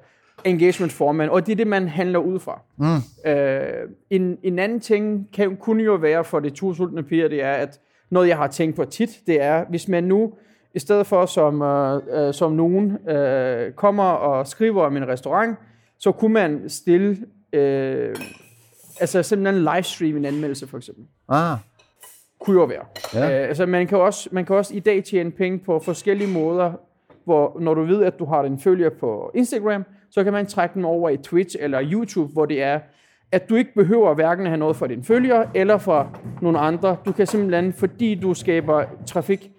engagement får man, og det er det, man handler ud fra. Mm. Øh, en, en anden ting kan, kunne jo være for de to sultne piger, det er, at noget, jeg har tænkt på tit, det er, hvis man nu, i stedet for som, øh, øh, som nogen øh, kommer og skriver om en restaurant, så kunne man stille, øh, altså simpelthen livestream en anmeldelse for eksempel Ah, kunne jo være. Ja. Øh, altså man kan, også, man kan også i dag tjene penge på forskellige måder, hvor når du ved, at du har en følger på Instagram, så kan man trække dem over i Twitch eller YouTube, hvor det er, at du ikke behøver hverken at have noget for dine følgere eller for nogle andre. Du kan simpelthen, fordi du skaber trafik,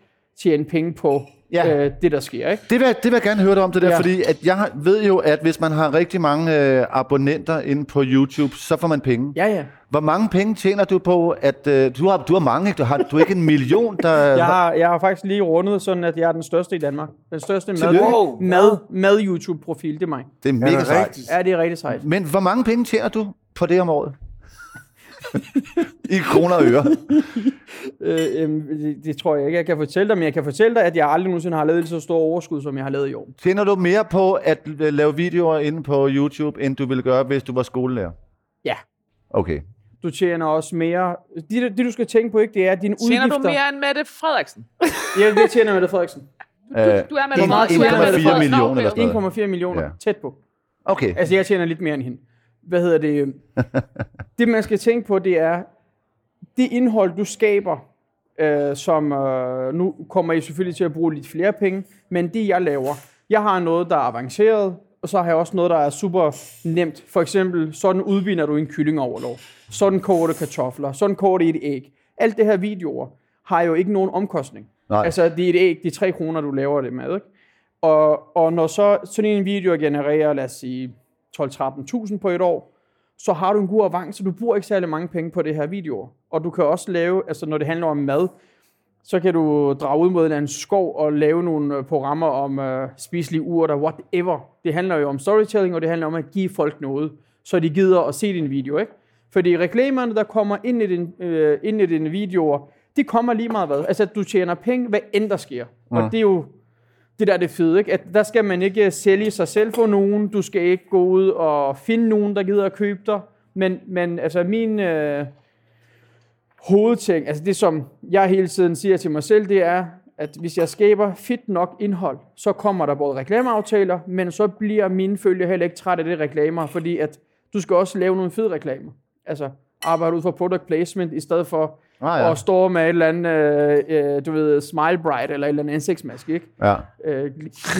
tjene penge på Ja. ja. øh, det, der sker. Ikke? det vil, jeg- det vil jeg gerne høre dig om det der, ja. Ja. fordi at jeg ved jo, at hvis man har rigtig mange øh, abonnenter inde på YouTube, så får man penge. Ja, ja. Hvor mange penge tjener du på, at øh, du, har, du har mange, ikke? Du har, du er ikke en million, der... Jeg har, jeg har faktisk lige rundet sådan, at jeg er den største i Danmark. Den største mad, Tillykke. mad, mad YouTube-profil, det er mig. Det er mega det sejt. rigtigt? Ja, det er rigtig sejt. Men hvor mange penge tjener du på det om året? I kroner og øre. Øh, øhm, det, det tror jeg ikke, jeg kan fortælle dig, men jeg kan fortælle dig, at jeg aldrig nogensinde har lavet så stor overskud, som jeg har lavet i år. Tjener du mere på at øh, lave videoer inde på YouTube, end du ville gøre, hvis du var skolelærer? Ja. Okay. Du tjener også mere... Det, det du skal tænke på, ikke, det er, dine Tjener udgifter... du mere end Mette Frederiksen? Ja, det tjener Mette Frederiksen. Du, du er Mette Frederiksen. du er 1,4 Mette Frederiksen. millioner Nå, eller sådan noget. 1,4 millioner. Ja. Tæt på. Okay. Altså, jeg tjener lidt mere end hende. Hvad hedder det? det, man skal tænke på, det er, det indhold, du skaber, øh, som øh, nu kommer I selvfølgelig til at bruge lidt flere penge, men det, jeg laver, jeg har noget, der er avanceret, og så har jeg også noget, der er super nemt. For eksempel, sådan udviner du en kyllingoverlov. Sådan koger du kartofler. Sådan koger du et æg. Alt det her videoer har jo ikke nogen omkostning. Nej. Altså, det er et æg, de er 3 kroner, du laver det med, ikke? Og, og når så sådan en video genererer, lad os sige, 12-13.000 på et år, så har du en god avance. Du bruger ikke særlig mange penge på det her videoer. Og du kan også lave, altså når det handler om mad, så kan du drage ud mod en skov og lave nogle øh, programmer om øh, spiselige urter, whatever. Det handler jo om storytelling, og det handler om at give folk noget, så de gider at se din video, ikke? Fordi reklamerne, der kommer ind i din, øh, ind i dine videoer, de kommer lige meget hvad. Altså, du tjener penge, hvad end der sker. Mm. Og det er jo det der er det fede, ikke? At der skal man ikke sælge sig selv for nogen. Du skal ikke gå ud og finde nogen, der gider at købe dig. Men, men altså min øh, hovedting, altså det som jeg hele tiden siger til mig selv, det er, at hvis jeg skaber fedt nok indhold, så kommer der både reklameaftaler, men så bliver mine følgere heller ikke træt af det reklamer, fordi at du skal også lave nogle fede reklamer. Altså arbejde ud for product placement, i stedet for Ah, ja. ja. at stå med et eller andet, øh, øh, du ved, smile bright, eller et eller andet ansigtsmaske, ikke? Ja. Øh,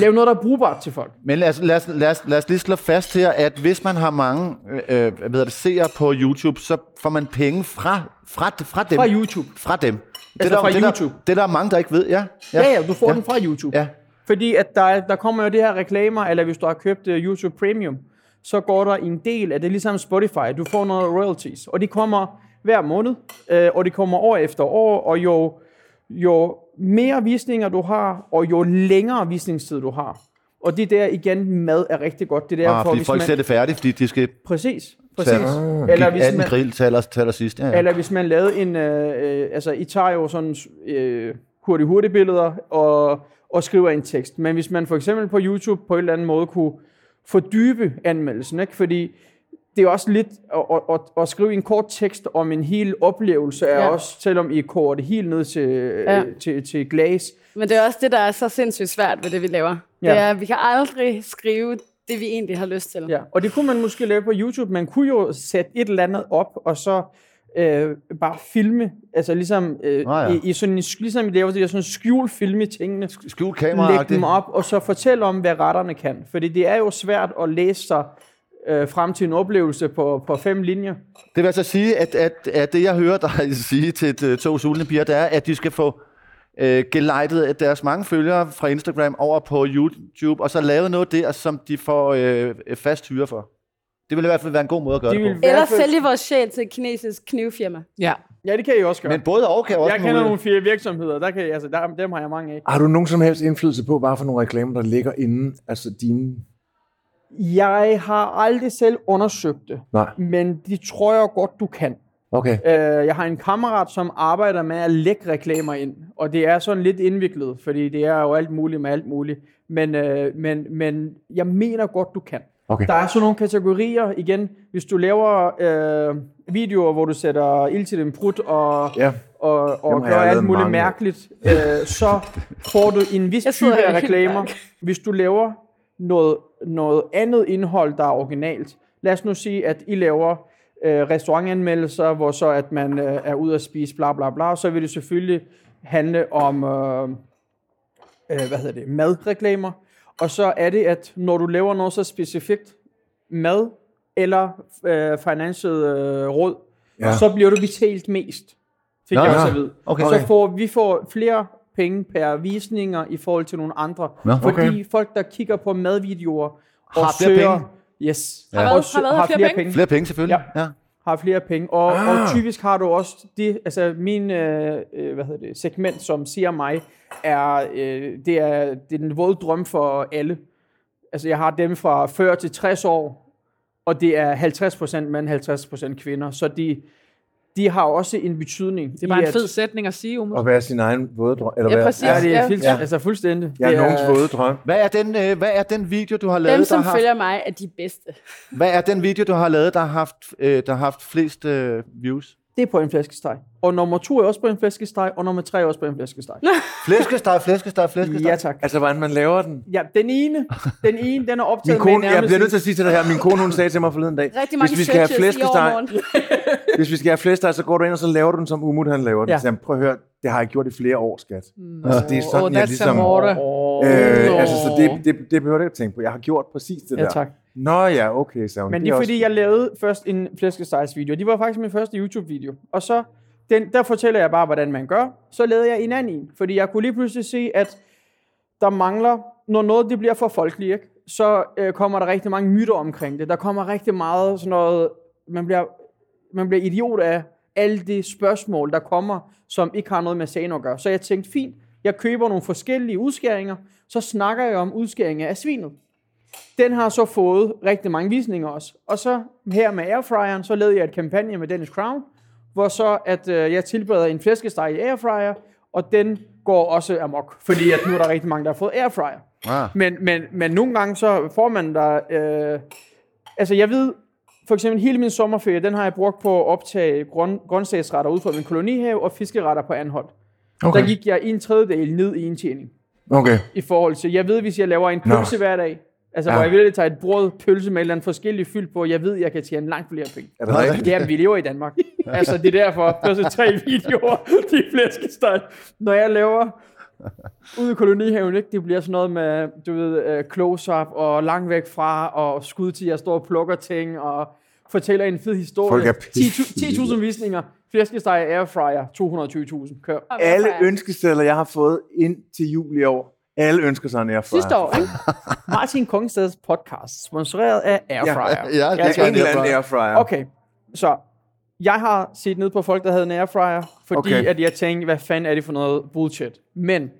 lav noget, der er brugbart til folk. Men lad os, lad, os, lad, os, lad os lige slå fast her, at hvis man har mange øh, øh, hvad det, seere på YouTube, så får man penge fra, fra, fra dem. Fra YouTube. Fra dem. Det, Altså der, fra det, YouTube. Der, det der er mange, der ikke ved. Ja, Ja, ja, du får ja. ja. den fra YouTube. Ja. Fordi at der, der kommer jo det her reklamer, eller hvis du har købt uh, YouTube Premium, så går der en del af det, ligesom Spotify. Du får noget royalties, og de kommer hver måned, øh, og de kommer år efter år, og jo, jo mere visninger du har, og jo længere visningstid du har. Og det der igen, mad er rigtig godt. Det der Ah, fordi folk ser det færdigt, fordi de skal Præcis, præcis. tage Eller hvis, man, grill til aller, til aller sidst. Ja, ja. eller hvis man lavede en, øh, øh, altså I tager jo sådan øh, hurtige hurtige billeder og, og skriver en tekst. Men hvis man for eksempel på YouTube på en eller anden måde kunne fordybe anmeldelsen, ikke? fordi det er også lidt at, at, at, at skrive en kort tekst om en hel oplevelse, er Ja. også, selvom I koger det helt ned til, Ja. ja. til, til glas. Men det er også det, der er så sindssygt svært ved det, vi laver. Ja. Det er, at vi kan aldrig skrive det, vi egentlig har lyst til. Ja. Og det kunne man måske lave på YouTube. Man kunne jo sætte et eller andet op, og så øh, bare filme, altså ligesom, øh, Ah, ja. i, i sådan, en- ligesom vi laver det sådan skjul filme tingene, Skjul lægge kamera dem op, og så fortælle om, hvad retterne kan. Fordi det er jo svært at læse sig øh, frem til en oplevelse på, på fem linjer. Det vil altså sige, at, at, at det, jeg hører dig sige til øh, to sultne piger, det er, at de skal få øh, gelejtet deres mange følgere fra Instagram over på YouTube, og så lave noget der, som de får øh, fast hyre for. Det vil i hvert fald være en god måde at gøre De det, på. Eller sælge vores sjæl til et kinesisk knivfirma. Ja. Ja, det kan I også gøre. Men både og kan også jeg kender nogle fire virksomheder, der kan, I- altså, der, dem har jeg mange af. Har du nogen som helst indflydelse på, bare for nogle reklamer, der ligger inden, altså dine... Jeg har aldrig selv undersøgt det, Nej. men det tror jeg godt, du kan. Okay. Øh, jeg har en kammerat, som arbejder med at lægge reklamer ind, og det er sådan lidt indviklet, fordi det er jo alt muligt med alt muligt. Men, øh, men, men jeg mener godt, du kan. Okay. Der er sådan nogle kategorier, igen, hvis du laver øh, videoer, hvor du sætter ild til din prut og, Ja. og, og har gør alt muligt mange mærkeligt, øh, så får du en vis type af reklamer. Hvis du laver noget, noget andet indhold, der er originalt. Lad os nu sige, at I laver øh, restaurantanmeldelser, hvor så at man øh, er ude at spise bla bla bla, så vil det selvfølgelig handle om øh, øh, hvad hedder det, madreklamer. Og så er det, at når du laver noget så specifikt mad eller øh, financial øh, råd, Ja. ja. så bliver du betalt mest. Fik Nå, jeg ja. også at vide. Okay. Så får, vi får flere penge per visninger i forhold til nogle andre. Fordi okay. folk, der kigger på madvideoer og Har flere søger, penge. Yes, Har hvad? og sø- Har hvad? har Flere flere penge? penge. Flere penge selvfølgelig. Ja. ja. Har flere penge. Og, Ah. og typisk har du også det, altså min øh, øh, hvad hedder det, segment, som siger mig, er, øh, det er, det er den våde drøm for alle. Altså jeg har dem fra 40 til 60 år, og det er 50% mænd, 50% kvinder. Så de, de har også en betydning. Det er bare en fed sætning at sige, Umut. Og være sin egen våde drøm. Eller Ja, præcis. Ja, det er Ja. ja. altså fuldstændig. Jeg det er nogens våde drøm. Hvad er den, øh, hvad er den video, du har lavet, Dem, som der har, følger mig, er de bedste. hvad er den video, du har lavet, der har haft, øh, der har haft flest øh, views? Det er på en flæskesteg. Og nummer to er også på en flæskesteg, og nummer tre er også på en flæskesteg. Flæskesteg, flæskesteg, flæskesteg. Ja tak. Altså, hvordan man laver den. Ja, den ene, den ene, den er optaget Min kone, med jeg bliver nødt til at sige til dig her, min kone hun sagde til mig forleden dag, Rigtig mange hvis vi skal have flæskesteg, hvis vi skal have flæskesteg, så går du ind, og så laver du den, som Umut han laver den. Ja. Så jeg, prøv at høre, det har jeg gjort i flere år, skat. Mm. Altså, det er sådan, oh, jeg ligesom... amore. Øh, altså, så det, det, det behøver du ikke tænke på. Jeg har gjort præcis det Ja, der. tak. Nå ja, okay, så Men det er fordi, jeg lavede først en flæskestegsvideo. Det var faktisk min første YouTube-video. Og så, den, der fortæller jeg bare, hvordan man gør. Så lavede jeg en anden en. Fordi jeg kunne lige pludselig se, at der mangler, når noget det bliver for folkeligt, ikke? så øh, kommer der rigtig mange myter omkring det. Der kommer rigtig meget sådan noget, man bliver, man bliver idiot af alle de spørgsmål, der kommer, som ikke har noget med sagen at gøre. Så jeg tænkte, fint, jeg køber nogle forskellige udskæringer, så snakker jeg om udskæringer af svinet. Den har så fået rigtig mange visninger også. Og så her med airfryeren, så lavede jeg et kampagne med Dennis Crown, hvor så at øh, jeg tilbereder en flæskesteg i airfryer, og den går også amok, fordi at nu er der rigtig mange, der har fået airfryer. Ah. Men, men, men nogle gange så får man der... Øh, altså jeg ved, for eksempel hele min sommerferie, den har jeg brugt på at optage grøn, grøntsagsretter ud fra min kolonihave og fiskeretter på Anholdt. Okay. Der gik jeg en tredjedel ned i indtjening Okay. i forhold til, jeg ved, hvis jeg laver en pølse hver dag, altså Ja. hvor jeg vil tage et brød, pølse med et eller andet forskelligt fyld på, jeg ved, jeg kan tjene langt flere penge. Er det rigtigt? Ja, vi lever i Danmark. altså, det er derfor, første tre videoer, de flæskesteg. Når jeg laver ude i kolonihaven, ikke, det bliver sådan noget med, du ved, uh, close-up og langt væk fra, og skud til, jeg står og plukker ting, og fortæller en fed historie. Folk er 10.000 10.000 visninger, flæskesteg airfryer, 220.000, kør. Alle ønskesedler, jeg har fået ind til jul i år, alle ønsker sig en airfryer. Sidste år, ikke? Martin Kongstads podcast, sponsoreret af Airfryer. Ja, Jeg det skal er En eller anden airfryer. Okay, så jeg har set ned på folk, der havde en airfryer, fordi Okay. at jeg tænkte, hvad fanden er det for noget bullshit. Men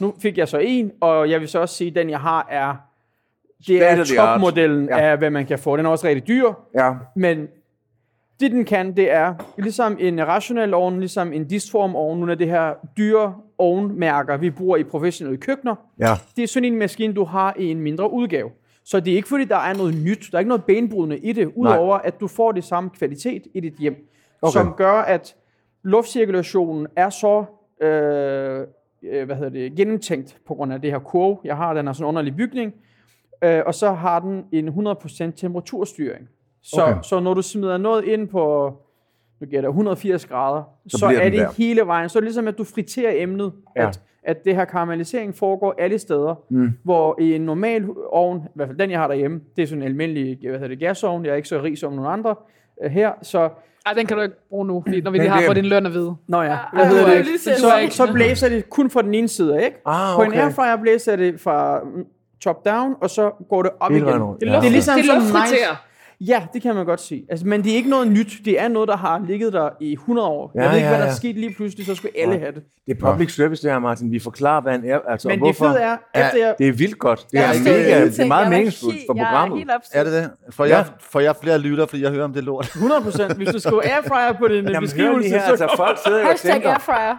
nu fik jeg så en, og jeg vil så også sige, at den jeg har er, det er topmodellen Ja. ja. af, hvad man kan få. Den er også rigtig dyr, Ja. men det den kan, det er ligesom en rationel ovn, ligesom en distform ovn, nogle af det her dyre ovnmærker, vi bruger i professionelle køkkener. Ja. Det er sådan en maskine, du har i en mindre udgave. Så det er ikke fordi, der er noget nyt. Der er ikke noget benbrydende i det, udover at du får det samme kvalitet i dit hjem. Okay. Okay. Som gør, at luftcirkulationen er så øh, øh, hvad hedder det, gennemtænkt på grund af det her kurve, jeg har. Den er sådan en underlig bygning. Øh, og så har den en 100% temperaturstyring. Så, Okay. okay. så når du smider noget ind på nu gætter jeg 180 grader, Så så, er det der. hele vejen. Så er det ligesom, at du friterer emnet, Ja. at, at det her karamellisering foregår alle steder, mm. hvor i en normal ovn, i hvert fald den, jeg har derhjemme, det er sådan en almindelig hvad hedder det, gasovn, jeg er ikke så rig som nogle andre øh, her, så Ej, den kan du ikke bruge nu, fordi når vi lige har fået din løn at vide. Nå ja, du har det? set Så, det. så blæser det kun fra den ene side, ikke? Ah, På en okay. airfryer blæser det fra top down, og så går det op igen. Det, Ja. det er ligesom Det sådan luftfriterer. Ja, det kan man godt sige. Altså, men det er ikke noget nyt. Det er noget, der har ligget der i 100 år. Ja, jeg ved ikke, ja, hvad der ja. er sket lige pludselig, så skulle alle Nej. have det. Det er public service, det her, Martin. Vi forklarer, hvad en er. Altså, Men og det hvorfor. fede er, efter jeg... Det er vildt godt. Det Jeg er, mega, det er meget Jeg meningsfuldt for Jeg er programmet. helt opsat. Er det det? For, Ja. jeg, for jeg flere lytter, fordi jeg hører om det lort. 100%. Hvis du skriver airfryer på din Jamen, beskrivelse, her, så altså folk sidder og Hashtag tænker, airfryer.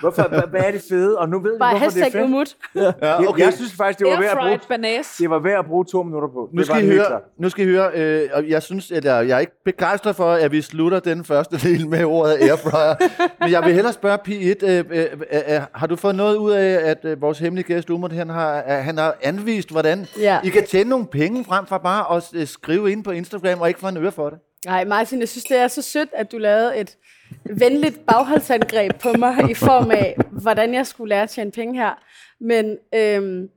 Hvorfor, hvad, er det fede? Og nu ved vi, Bare hvorfor det er fedt. umut. Ja, Jeg, jeg synes faktisk, det var værd at bruge, banæs. det var værd at bruge to minutter på. Nu det skal, var I høre, nu skal I høre, øh, og jeg synes, at jeg, jeg er ikke begejstret for, at vi slutter den første del med ordet airfryer. Men jeg vil hellere spørge P1, øh, øh, øh, øh, har du fået noget ud af, at øh, vores hemmelige gæst Umut, han har, han har anvist, hvordan Ja. I kan tjene nogle penge frem for bare at øh, skrive ind på Instagram og ikke få en øre for det? Nej, Martin, jeg synes, det er så sødt, at du lavede et venligt bagholdsangreb på mig i form af, hvordan jeg skulle lære at tjene penge her. Men øhm,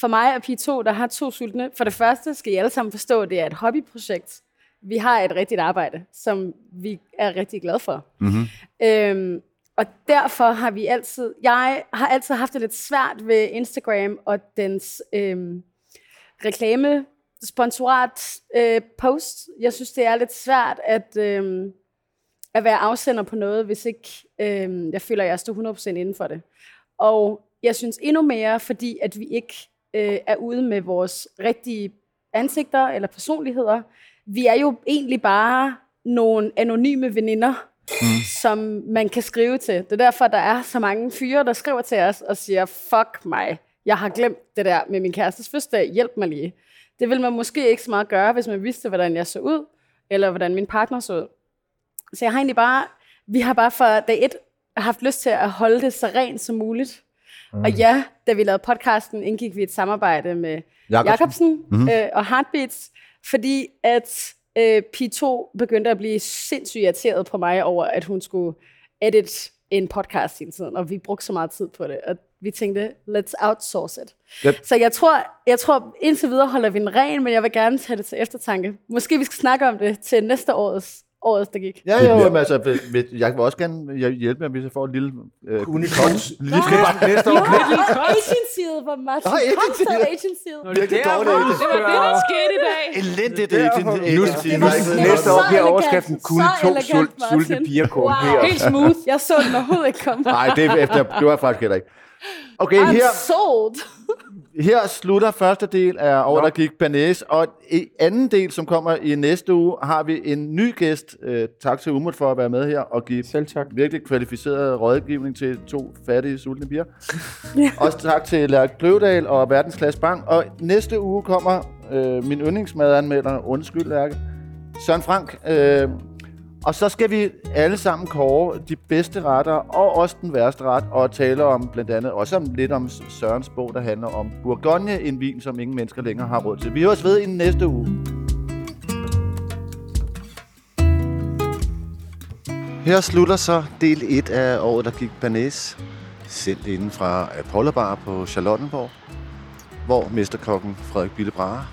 for mig og P2, der har to sultne. For det første skal I alle sammen forstå, at det er et hobbyprojekt. Vi har et rigtigt arbejde, som vi er rigtig glade for. Mm-hmm. Øhm, og derfor har vi altid, jeg har altid haft det lidt svært ved Instagram og dens øhm, reklame, sponsorat øh, post. Jeg synes, det er lidt svært at, øh, at være afsender på noget, hvis ikke øh, jeg føler, at jeg står 100% inden for det. Og jeg synes endnu mere, fordi at vi ikke øh, er ude med vores rigtige ansigter eller personligheder. Vi er jo egentlig bare nogle anonyme veninder, mm. som man kan skrive til. Det er derfor, der er så mange fyre, der skriver til os og siger, fuck mig, jeg har glemt det der med min kærestes fødselsdag, hjælp mig lige. Det vil man måske ikke så meget gøre, hvis man vidste, hvordan jeg så ud, eller hvordan min partner så ud. Så jeg har egentlig bare, vi har bare fra dag et haft lyst til at holde det så rent som muligt. Mm. Og ja, da vi lavede podcasten, indgik vi et samarbejde med Jacobsen. Jacobsen mm-hmm. øh, og Heartbeats, fordi at øh, P2 begyndte at blive sindssygt irriteret på mig over, at hun skulle edit en podcast hele tiden, og vi brugte så meget tid på det, og vi tænkte, let's outsource it. Yep. Så jeg tror, jeg tror, indtil videre holder vi en ren, men jeg vil gerne tage det til eftertanke. Måske vi skal snakke om det til næste årets, årets der gik. Ja, jo, men altså, jeg vil også gerne hjælpe med, hvis jeg får et lille... Øh, Unicorns. lille Næste år. Agencyet var Martin. Nå, agencyet. Agencyet. dårligt. var- Det var det, der skete i dag. Elendigt agency. Det Nej, det Næste år bliver overskriften kun to elegant, sult, Martin. sulte piger Wow. korrumperer. Helt smooth. Jeg så den overhovedet ikke komme. Nej, det, er efter, det var faktisk heller ikke. Okay, I'm her, sold. her slutter første del af År, der gik Banæs, og i anden del, som kommer i næste uge, har vi en ny gæst. Øh, tak til Umut for at være med her og give Selv tak. virkelig kvalificeret rådgivning til to fattige, sultne piger. Også tak til Lærke Kløvedal og Verdensklasse Bank. Og næste uge kommer øh, min yndlingsmadanmelder, undskyld Lærke, Søren Frank. Øh, og så skal vi alle sammen kåre de bedste retter, og også den værste ret, og tale om blandt andet også om lidt om Sørens bog, der handler om Bourgogne, en vin, som ingen mennesker længere har råd til. Vi høres ved i næste uge. Her slutter så del 1 af året, der gik Bernays, sendt inden fra Apollo Bar på Charlottenborg, hvor mesterkokken Frederik Billebrahe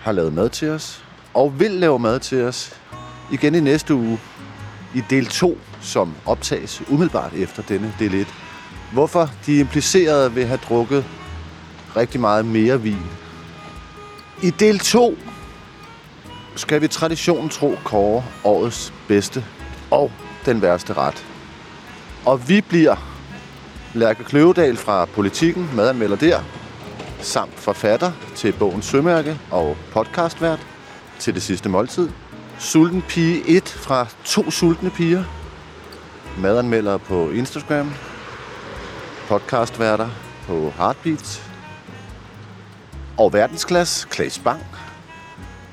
har lavet mad til os, og vil lave mad til os igen i næste uge i del 2, som optages umiddelbart efter denne del 1. Hvorfor de implicerede vil have drukket rigtig meget mere vin. I del 2 skal vi traditionen tro kåre årets bedste og den værste ret. Og vi bliver Lærke Kløvedal fra Politiken, madanmelder der, samt forfatter til bogen Sømærke og podcastvært til det sidste måltid. Sulten Pige 1 fra To Sultne Piger. Madanmelder på Instagram. Podcastværter på Heartbeats. Og verdensklasse Klaas Bang.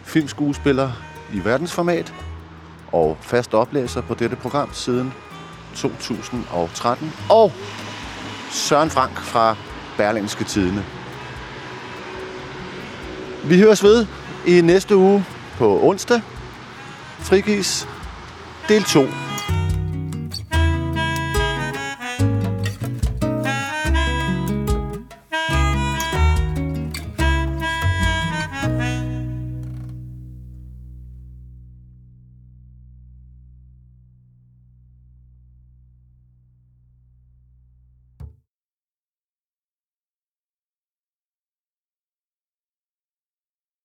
Filmskuespiller i verdensformat. Og fast oplæser på dette program siden 2013. Og Søren Frank fra Berlingske Tidene. Vi høres ved i næste uge på onsdag frigives del 2.